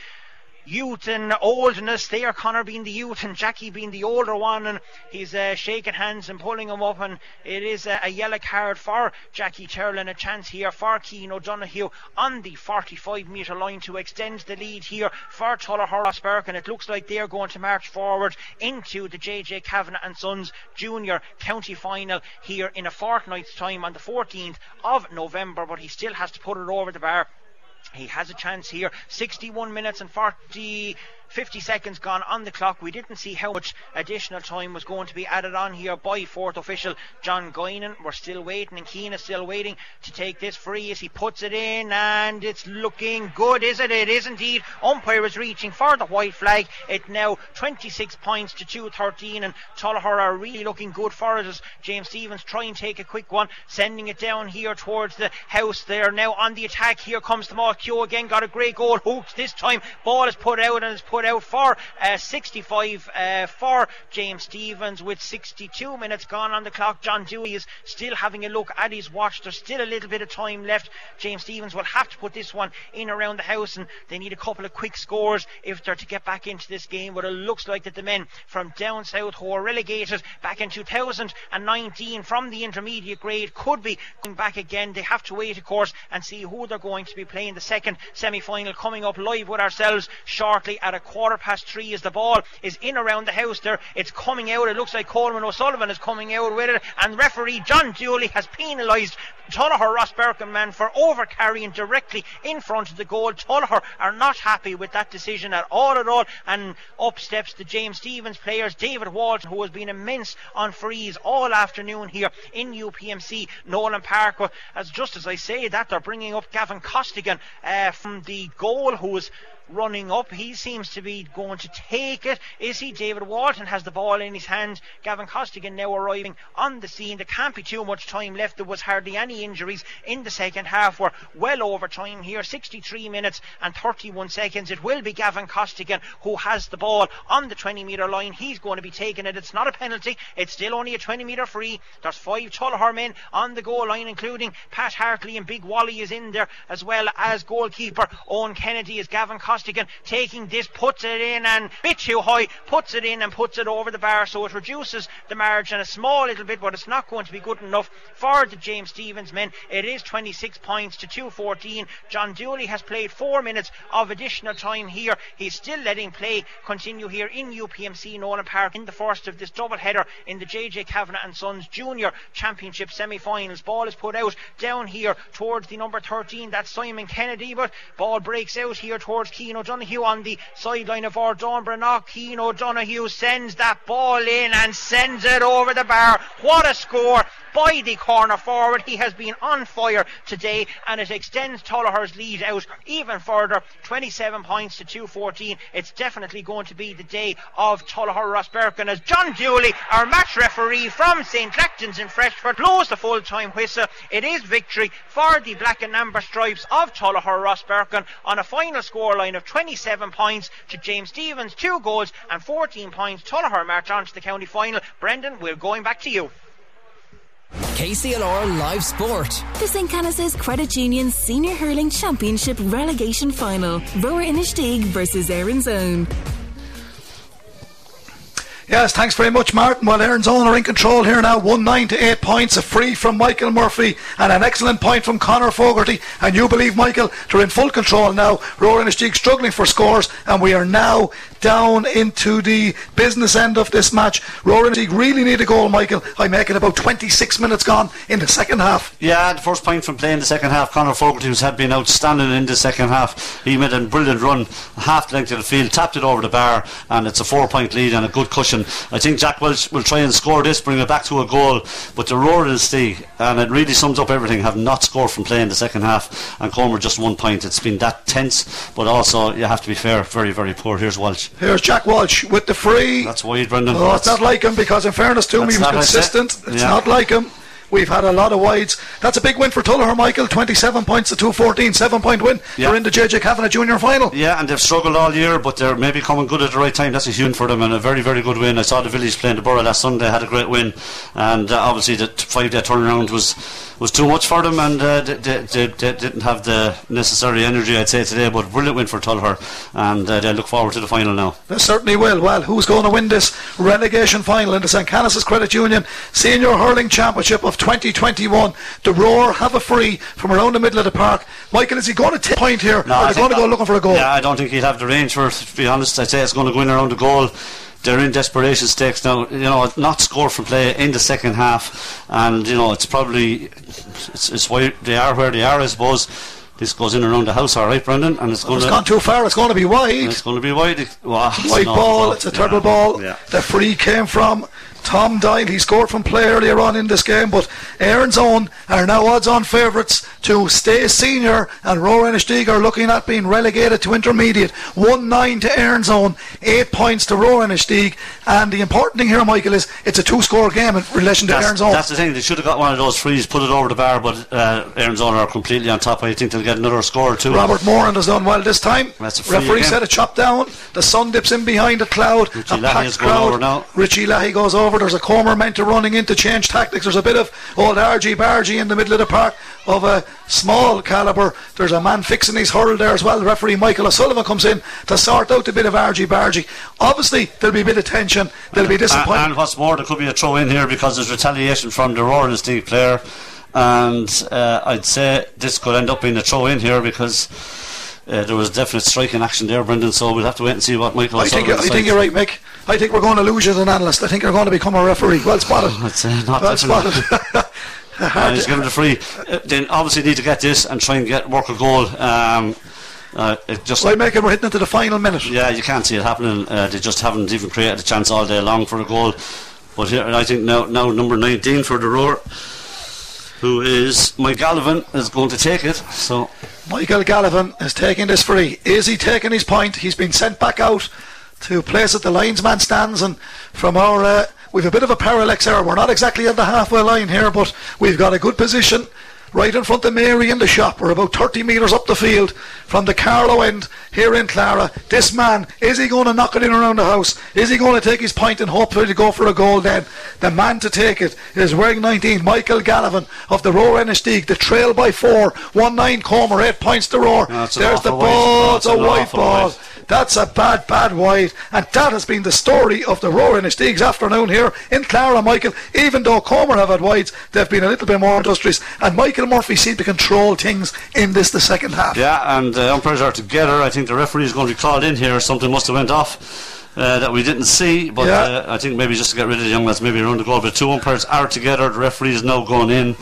youth and oldness there, Connor being the youth and Jackie being the older one, and he's uh, shaking hands and pulling him up, and it is a, a yellow card for Jackie Tyrrell and a chance here for Keane O'Donoghue on the 45 metre line to extend the lead here for Tullogher Rosbercon. It looks like they're going to march forward into the JJ Kavanagh and Sons Junior County Final here in a fortnight's time on the 14th of November, but he still has to put it over the bar. He has a chance here. 61 minutes and 40. 50 seconds gone on the clock. We didn't see how much additional time was going to be added on here by fourth official John Guinan. We're still waiting, and Keane is still waiting to take this free as he puts it in, and it's looking good, is it? It is indeed. Umpire is reaching for the white flag. It now 26 points to 213, and Tullogher are really looking good for it as James Stephens try and take a quick one, sending it down here towards the house there. Now on the attack, here comes the Moss Q again, got a great goal. Hooks this time. Ball is put out and is put out for uh, 65 uh, for James Stephens with 62 minutes gone on the clock. John Dooley is still having a look at his watch. There's still a little bit of time left. James Stevens will have to put this one in around the house and they need a couple of quick scores if they're to get back into this game. But it looks like that the men from down south who were relegated back in 2019 from the intermediate grade could be going back again. They have to wait, of course, and see who they're going to be playing the second semi final coming up live with ourselves shortly at a quarter past three as the ball is in around the house there. It's coming out. It looks like Coleman O'Sullivan is coming out with it, and referee John Dooley has penalised Tullogher Ross man for over carrying directly in front of the goal. Tullogher are not happy with that decision at all at all, and up steps the James Stephens players, David Walton, who has been immense on frees all afternoon here in UPMC Nolan Park. As just as I say that, they're bringing up Gavin Costigan uh, from the goal, who was running up. He seems to be going to take it. Is he? David Walton has the ball in his hand. Gavin Costigan now arriving on the scene. There can't be too much time left. There was hardly any injuries in the second half. We're well over time here 63 minutes and 31 seconds. It will be Gavin Costigan who has the ball on the 20 metre line. He's going to be taking it. It's not a penalty, it's still only a 20 metre free. There's five Tullogher men on the goal line, including Pat Hartley and Big Wally is in there, as well as goalkeeper Owen Kennedy is Gavin Costigan Costigan taking this, puts it in and bit too high, puts it in and puts it over the bar, so it reduces the margin a small little bit, but it's not going to be good enough for the James Stephens men. It is 26 points to 214. John Dooley has played four minutes of additional time here. He's still letting play continue here in UPMC Nolan Park in the first of this double header in the JJ Kavanagh and Sons Junior Championship semi-finals. Ball is put out down here towards the number 13. That's Simon Kennedy, but ball breaks out here towards Keane O'Donoghue on the sideline of our Dunbranagh. Keane O'Donoghue sends that ball in and sends it over the bar. What a score by the corner forward. He has been on fire today and it extends Tullogher's lead out even further. 27 points to 214. It's definitely going to be the day of Tullogher Rosbercon as John Dooley, our match referee from St. Lachtain's in Freshford, blows the full time whistle. It is victory for the black and amber stripes of Tullogher Rosbercon on a final scoreline of 27 points to James Stephens, two goals and 14 points. Tullogher march on to the county final. Brendan, we're going back to you. KCLR Live Sport. The St. Canice's Credit Union Senior Hurling Championship Relegation Final. Rower Inistioge versus Erin's Own. Yes, thanks very much, Martin. Well, Erin's Own are in control here now. 1 9 to 8 points. A free from Michael Murphy and an excellent point from Conor Fogarty. And you believe, Michael, they're in full control now. Rower Inistioge struggling for scores. And we are now down into the business end of this match. Rower Inistioge really need a goal, Michael. I make it about 26 minutes gone in the second half. Yeah, the first point from playing the second half, Conor Fogarty, had been outstanding in the second half. He made a brilliant run, half length of the field, tapped it over the bar, and it's a four point lead and a good cushion. I think Jack Walsh will try and score this, bring it back to a goal. But the Rower Steve, and it really sums up everything, have not scored from playing the second half, and Comer just one point. It's been that tense, but also you have to be fair, very, very poor. Here's Walsh. Here's Jack Walsh with the free. That's wide, Brendan. Oh, it's not like him because, in fairness to him, he was consistent. It's yeah. not like him. We've had a lot of wides. That's a big win for Tullogher, Michael. 27 points to 214, seven point win. Yeah. They're in the JJ Kavanagh Junior final. Yeah, and they've struggled all year, but they're maybe coming good at the right time. That's a huge for them and a very, very good win. I saw the village playing the Borough last Sunday, had a great win, and uh, obviously the five day turnaround was was too much for them, and uh, didn't have the necessary energy, I'd say, today. But brilliant win for Tullogher, and uh, they look forward to the final now. They certainly will. Well, who's going to win this relegation final in the St. Canice's Credit Union Senior Hurling Championship of 2021? The Rower have a free from around the middle of the park. Michael, is he going to take a point here, no, or are they going to go looking for a goal? Yeah, I don't think he'd have the range for it. To be honest, I'd say it's going to go in around the goal they're in desperation stakes now. You know, not score from play in the second half, and you know it's probably it's, it's why they are where they are. I suppose this goes in around the house, all right, Brendan, and it's going It's to gone too far. It's going to be wide. it's going to be wide. It's an awful ball, it's a terrible Yeah. ball. Yeah. The free came from Tom Doyle. He scored from play earlier on in this game, but Erin's Own are now odds on favourites to stay senior, and Rower Inistioge are looking at being relegated to intermediate. 1 9 to Erin's Own, 8 points to Rower Inistioge. And the important thing here, Michael, is it's a two score game in relation to That's, Erin's Own. that's the thing. They should have got one of those frees, put it over the bar, but uh, Erin's Own are completely on top. I think they'll get another score or two. Robert Moran has done well this time. That's a free Referee again. said a chop down. The sun dips in behind a cloud. Richie Lahey is going crowd. over now. Richie Lahey goes over. There's a Comer Mentor running in to change tactics. There's a bit of old argy bargy in the middle of the park of a small calibre. There's a man fixing his hurl there as well. Referee Michael O'Sullivan comes in to sort out a bit of argy bargy. Obviously, there'll be a bit of tension. There'll be disappointment. and what's more, there could be a throw in here because there's retaliation from the Rower Inistioge player, and uh, I'd say this could end up being a throw in here because. Uh, there was definite striking action there, Brendan. So we'll have to wait and see what Michael. I think, I think you're right, Mick. I think we're going to lose you as an analyst. I think you're going to become a referee. Well spotted. It's, uh, not well definitely. spotted. and he's given it free. Uh, then obviously need to get this and try and get work a goal. Um, uh, it just Right, Mick, we're hitting into the final minute. yeah, you can't see it happening. Uh, they just haven't even created a chance all day long for a goal. But here, I think now, now number 19 for the Rower, who is Mike Gallivan, is going to take it. So Michael Gallivan is taking this free. Is he taking his point? He's been sent back out to place at the linesman stands, and from our uh, we've a bit of a parallax error. We're not exactly at the halfway line here, but we've got a good position. Right in front of Mary in the shop. We're about 30 metres up the field from the Carlow end here in Clara. This man, is he going to knock it in around the house? Is he going to take his point and hopefully to go for a goal then? The man to take it is wearing 19, Michael Gallivan of the Rower Inistioge. The trail by four. 1 9 Comer, 8 points to Rower. An There's the ball. It's a white ball. That's a bad, bad wide. And that has been the story of the Rower Inistioge's afternoon here in Clara, Michael. Even though Comer have had wides, they've been a little bit more industrious. And Michael Murphy seemed to control things in this the second half. yeah, and uh, umpires are together. I think the referee is going to be called in here. Something must have went off. Uh, that we didn't see, but Yeah. uh, I think maybe just to get rid of the young lads, maybe around the goal. But two umpires are together. The referee is now going in,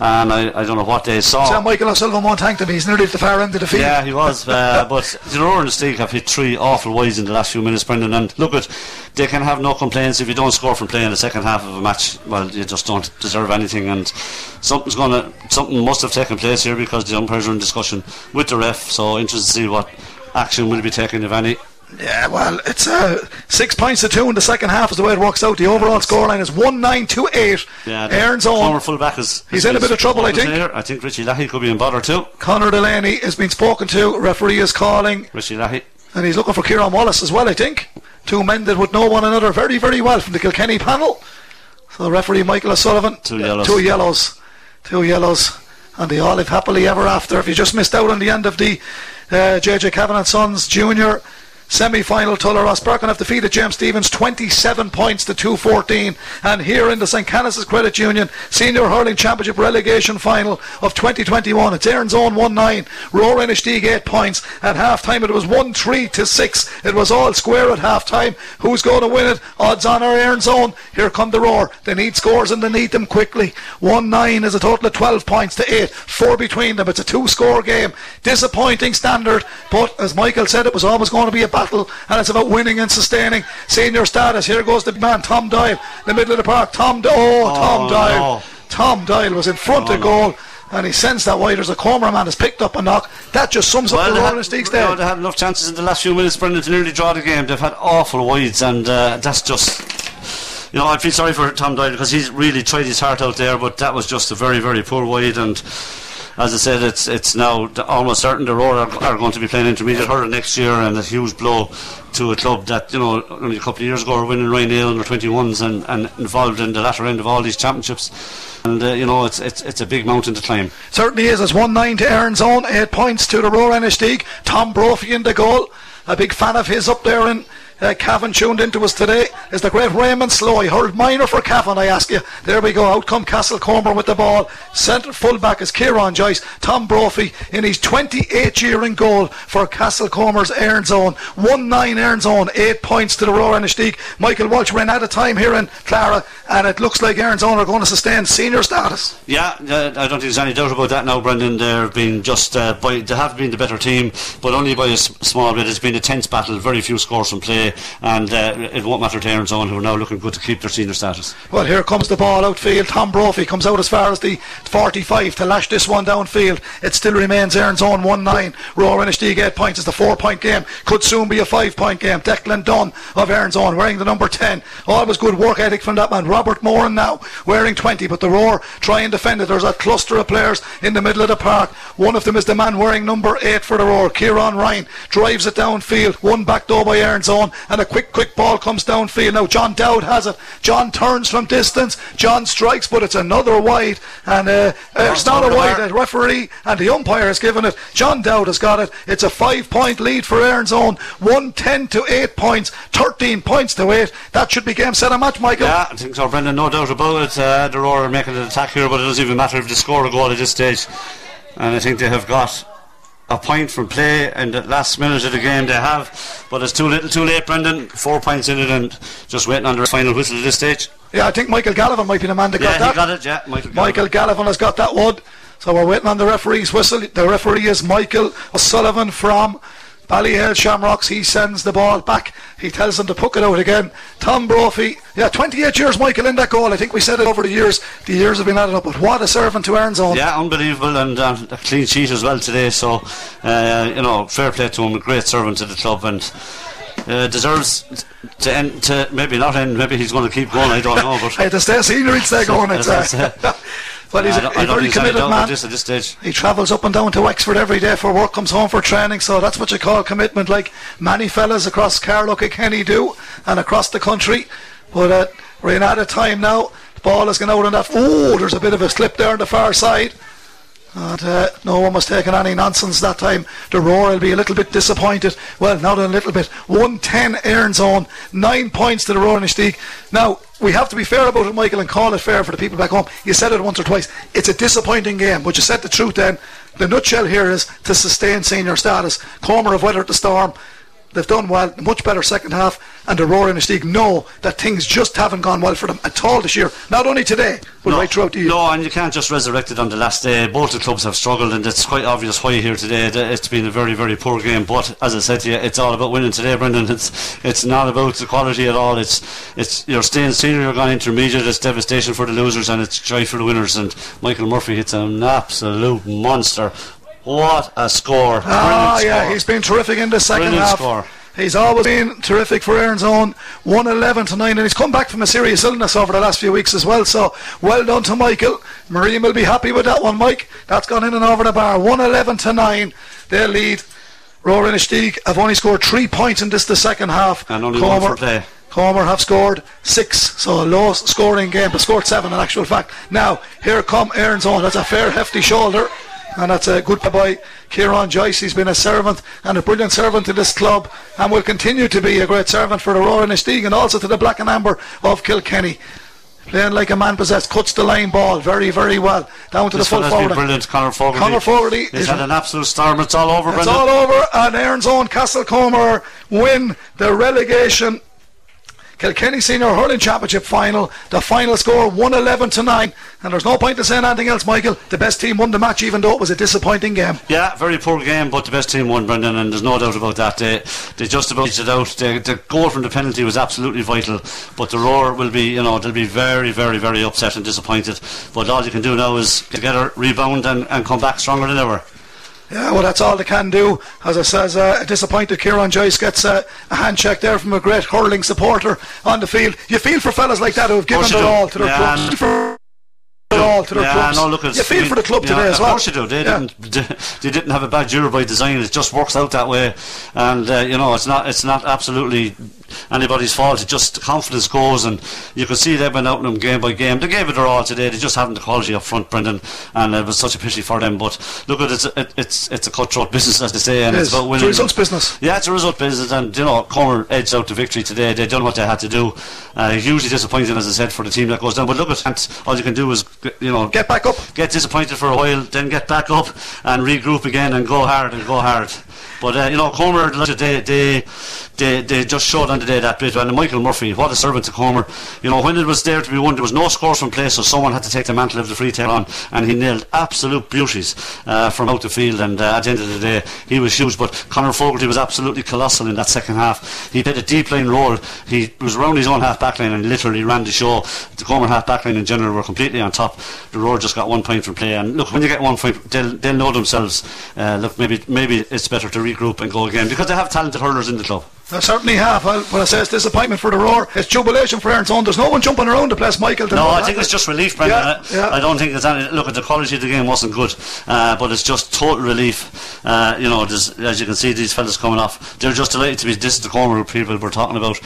and I, I don't know what they saw. So Michael O'Sullivan won't thank them. He's nearly at the far end of the field. Yeah, he was. Uh, but and the Steak have hit three awful wides in the last few minutes, Brendan. And look, at they can have no complaints if you don't score from playing the second half of a match. Well, you just don't deserve anything, and something's gonna, something must have taken place here because the umpires are in discussion with the ref. So interested to see what action will be taken, if any. Yeah, well, it's uh, six points to two in the second half is the way it works out. The overall scoreline is one nine two eight. Yeah, Erin's former fullback is. He's in a bit of trouble, I think. I think Richie Lahey could be in bother too. Conor Delaney has been spoken to. Referee is calling. Richie Lahey. And he's looking for Kieran Wallace as well, I think. Two men that would know one another very, very well from the Kilkenny panel. So the referee Michael O'Sullivan. Two yellows. Two yellows. Two yellows. And they all live happily ever after. If you just missed out on the end of the uh, JJ Kavanagh and Sons Junior semi-final, Tullogher Rosbercon have defeated James Stephens 27 points to 214 and here in the St. Canice's Credit Union Senior Hurling Championship relegation final of 2021 it's Erin's own 1-9 Rower Inistioge 8 points. At half time it was 1-3 to 6 it was all square at half time who's going to win it? Odds on our Erin's own. Here come the Rower. They need scores and they need them quickly. 1-9 is a total of 12 points to 8 4 between them. It's a two score game. Disappointing standard. But as Michael said it was always going to be a battle and it's about winning and sustaining senior status here goes the man Tom Doyle the middle of the park Tom Do- oh, Tom Oh, Doyle no. Tom Doyle was in front Oh, of no. goal and he sends that wide there's a Comer man has picked up a knock that just sums up the had, Stakes there they had enough chances in the last few minutes, Brendan, to nearly draw the game. They've had awful wides, and uh, that's just. You know, I feel sorry for Tom Doyle because he's really tried his heart out there, but that was just a very, very poor wide. And as I said, it's it's now almost certain the Rower are, are going to be playing intermediate hurling next year, and a huge blow to a club that you know only a couple of years ago were winning Ryan Hill under 21s and, and involved in the latter end of all these championships. And uh, you know, it's it's it's a big mountain to climb. Certainly is. It's 1 9 to Erin's own, 8 points to the Rower Inistioge. Tom Brophy in the goal. A big fan of his up there in uh, Cavan tuned into us today is the great Raymond Slow. He hurled minor for Cavan, I ask you. There we go. Out come Castlecomer with the ball. Centre fullback is Kieran Joyce. Tom Brophy in his 28th year in goal for Castle Erin's Own. 1 9 Erin's Own. 8 points to the Rower Inistioge. Michael Walsh ran out of time here in Clara, and it looks like Erin's Own are going to sustain senior status. Yeah, uh, I don't think there's any doubt about that now, Brendan. They've been just uh, by, they have been the better team, but only by a s- small bit. It's been a tense battle, very few scores from play, and uh, it won't matter to Erin's Own, who are now looking good to keep their senior status. Well, here comes the ball outfield. Tom Brophy comes out as far as the 45 to lash this one downfield. It still remains Erin's own 1 9. Rower Inistioge 8 points. It's a 4 point game. Could soon be a 5 point game. Declan Dunn of Erin's own wearing the number 10. Always good work ethic from that man. Robert Moran now wearing 20. But the Rower try and defend it. There's a cluster of players in the middle of the park. One of them is the man wearing number 8 for the Rower. Kieran Ryan drives it downfield. One back door by Erin's own. And a quick, quick ball comes downfield. Now John Dowd has it. John turns from distance. John strikes, but it's another wide. And uh, uh, it's not a wide. The referee and the umpire has given it. John Dowd has got it. It's a five point lead for Erin's own. 110 to 8 points. 13 points to 8. That should be game set a match, Michael. Yeah, I think so, Brendan. No doubt about it. Uh, the Rower are making an attack here, but it doesn't even matter if they score a goal at this stage. And I think they have got a point from play in the last minute of the game they have, but it's too little, too late, Brendan. Four points in it, and just waiting on the final whistle at this stage. Yeah, I think Michael Gallivan might be the man that Yeah, got that. he got it. Yeah, Michael. Michael Gallivan has got that one. So we're waiting on the referee's whistle. The referee is Michael O'Sullivan from Ballyhale Shamrocks. He sends the ball back. He tells them to puck it out again. Tom Brophy, yeah, 28 years, Michael, in that goal. I think we said it over the years. The years have been added up, but what a servant to Erin's own. Yeah, unbelievable, and uh, a clean sheet as well today. So, uh, you know, fair play to him. A great servant to the club, and uh, deserves to end. To maybe not end. Maybe he's going to keep going. I don't know, but Hey, to stay senior, he'd stay going. It's, uh. well, he's a, don't, a I don't very committed man. this this stage. He travels up and down to Wexford every day for work, comes home for training, so that's what you call commitment, like many fellas across Carlow, Kenny do, and across the country. But uh, we're in out of time now. The ball is going out on that. Oh, there's a bit of a slip there on the far side. And uh, no one was taking any nonsense that time. The Rower will be a little bit disappointed. Well, not a little bit. 110 Erin's Own. Nine points to the Rower Inistioge. Now, we have to be fair about it, Michael, and call it fair for the people back home. You said it once or twice. It's a disappointing game, but you said the truth then. The nutshell here is to sustain senior status. Comer have weathered the storm. They've done well, much better second half, and the Rower League know that things just haven't gone well for them at all this year. Not only today, but no, right throughout the year. No, and you can't just resurrect it on the last day. Both the clubs have struggled, and it's quite obvious why you're here today. that It's been a very, very poor game. But as I said to you, it's all about winning today, Brendan. It's it's not about the quality at all. It's it's you're staying senior, you're going intermediate. It's devastation for the losers, and it's joy for the winners. And Michael Murphy hits an absolute monster. What a score! Ah, Brilliant yeah, score. he's been terrific in the second Brilliant half. score. He's always been terrific for Erin's own. 111 to 9, and he's come back from a serious illness over the last few weeks as well. So, well done to Michael. Marine will be happy with that one, Mike. That's gone in and over the bar. 111 to 9. Their lead. Rower Inistioge have only scored three points in this, the second half. And only one for play. Comer have scored six, so a low scoring game, but scored seven in actual fact. Now, here come Erin's own. That's a fair, hefty shoulder. And that's a good by Kieran Joyce. He's been a servant and a brilliant servant to this club and will continue to be a great servant for the Rower Inistioge and also to the Black and Amber of Kilkenny. Playing like a man possessed, cuts the line ball very, very well. Down to This the full one has been forward. brilliant, Conor Fogarty. Conor Fogarty He's is- had an absolute storm. It's all over, It's Brendan. all over, and Erin's own Castlecomer win the relegation. Kilkenny Senior Hurling Championship final. The final score 111 to 9. And there's no point in saying anything else, Michael. The best team won the match, even though it was a disappointing game. Yeah, very poor game, but the best team won, Brendan, and there's no doubt about that. They, they just about edged it out. The, the goal from the penalty was absolutely vital, but the Rower will be, you know, they'll be very, very, very upset and disappointed. But all you can do now is get together, rebound, and, and come back stronger than ever. Yeah, well, that's all they can do. As I says, uh, a disappointed Kieran Joyce gets uh, a hand check there from a great hurling supporter on the field. You feel for fellas like that who have given you their all to their Yeah, clubs. All to their yeah, clubs. No, look, it's, you feel for the club today as well. Of course you do. They Yeah. didn't. They didn't have a bad year by design. It just works out that way, and uh, you know it's not. It's not absolutely anybody's fault. It just confidence goes, and you can see they've been out in them game by game. They gave it their all today. They just haven't the quality up front, Brendan, and it was such a pity for them. But look, at it's it, it's it's a cutthroat business, as they say, and It it's about It's a results business. Yeah, it's a result business, and you know, Comer edged out the victory today. They done what they had to do. Uh, hugely disappointing, as I said, for the team that goes down. But look at all you can do is you know Get back up. get disappointed for a while, then get back up and regroup again and go hard and go hard. But uh, you know, Comer, they, they they they just showed on the day that bit. And Michael Murphy, what a servant to Comer. You know, when it was there to be won, there was no scores from play, so someone had to take the mantle of the free tail on, and he nailed absolute beauties uh, from out the field. And uh, at the end of the day, he was huge. But Conor Fogarty was absolutely colossal in that second half. He played a deep line role. He was around his own half back line and literally ran the show. The Comer half back line in general were completely on top. The Rower just got one point from play. And look, when you get one point, they'll, they'll know themselves. Uh, look, maybe maybe it's better to regroup and go again because they have talented hurlers in the club. They certainly have. Well, when I say it's disappointment for the Roar, it's jubilation for Erin's own. There's no one jumping around to place, Michael. No, I think it's just relief, Brendan. Yeah, I- yeah. I don't think it's any. Look, at the quality of the game wasn't good, uh, but it's just total relief. Uh, you know, as you can see, these fellas coming off, they're just delighted to be. This is the corner people we're talking about.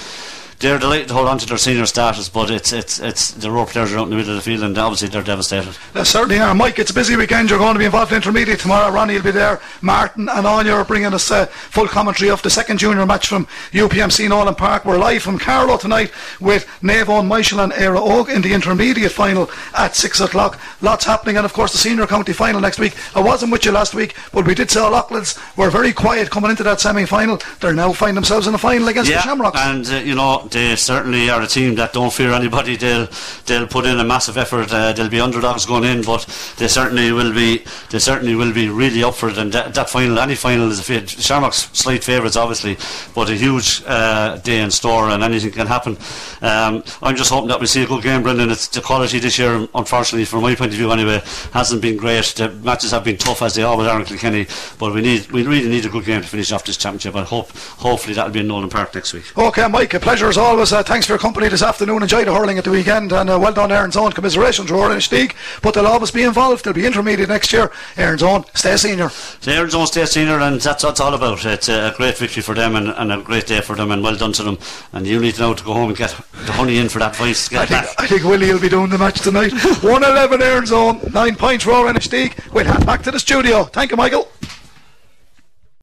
They're delighted to hold on to their senior status, but it's it's it's the row players are out in the middle of the field, and obviously they're devastated. They certainly are. Mike, it's a busy weekend. You're going to be involved in intermediate tomorrow. Ronnie will be there. Martin and Anya are bringing us uh, full commentary of the second junior match from UPMC Nolan Park. We're live from Carlow tonight with Navon Michael and Era Og in the intermediate final at 6 o'clock. Lots happening, and of course the senior county final next week. I wasn't with you last week, but we did say Loughlin's were very quiet coming into that semi final. They're now find themselves in the final against the Shamrocks. and uh, you know they certainly are a team that don't fear anybody. They'll they'll put in a massive effort. Uh, they'll be underdogs going in, but they certainly will be. They certainly will be really up for it. And that, that final, any final, is a fa- Shamrock's slight favourites, obviously, but a huge uh, day in store, and anything can happen. Um, I'm just hoping that we see a good game, Brendan. It's the quality this year, unfortunately, from my point of view, anyway, hasn't been great. The matches have been tough as they always are in Kilkenny, but we need we really need a good game to finish off this championship. I hope hopefully that'll be in Nolan Park next week. Okay, Mike, a pleasure as always. Uh, thanks for your company this afternoon. Enjoy the hurling at the weekend and uh, well done, Erin's Own. Commiserations, Roar in League. But they'll always be involved. They'll be intermediate next year. Erin's Own, stay senior. So Erin's Own State Senior, and that's what it's all about. It's a great victory for them and, and a great day for them, and well done to them. And you need now to go home and get the honey in for that voice. I think, back. I think Willie will be doing the match tonight. 111 Erin's Own, 9 points Roar in League. We'll head back to the studio. Thank you, Michael.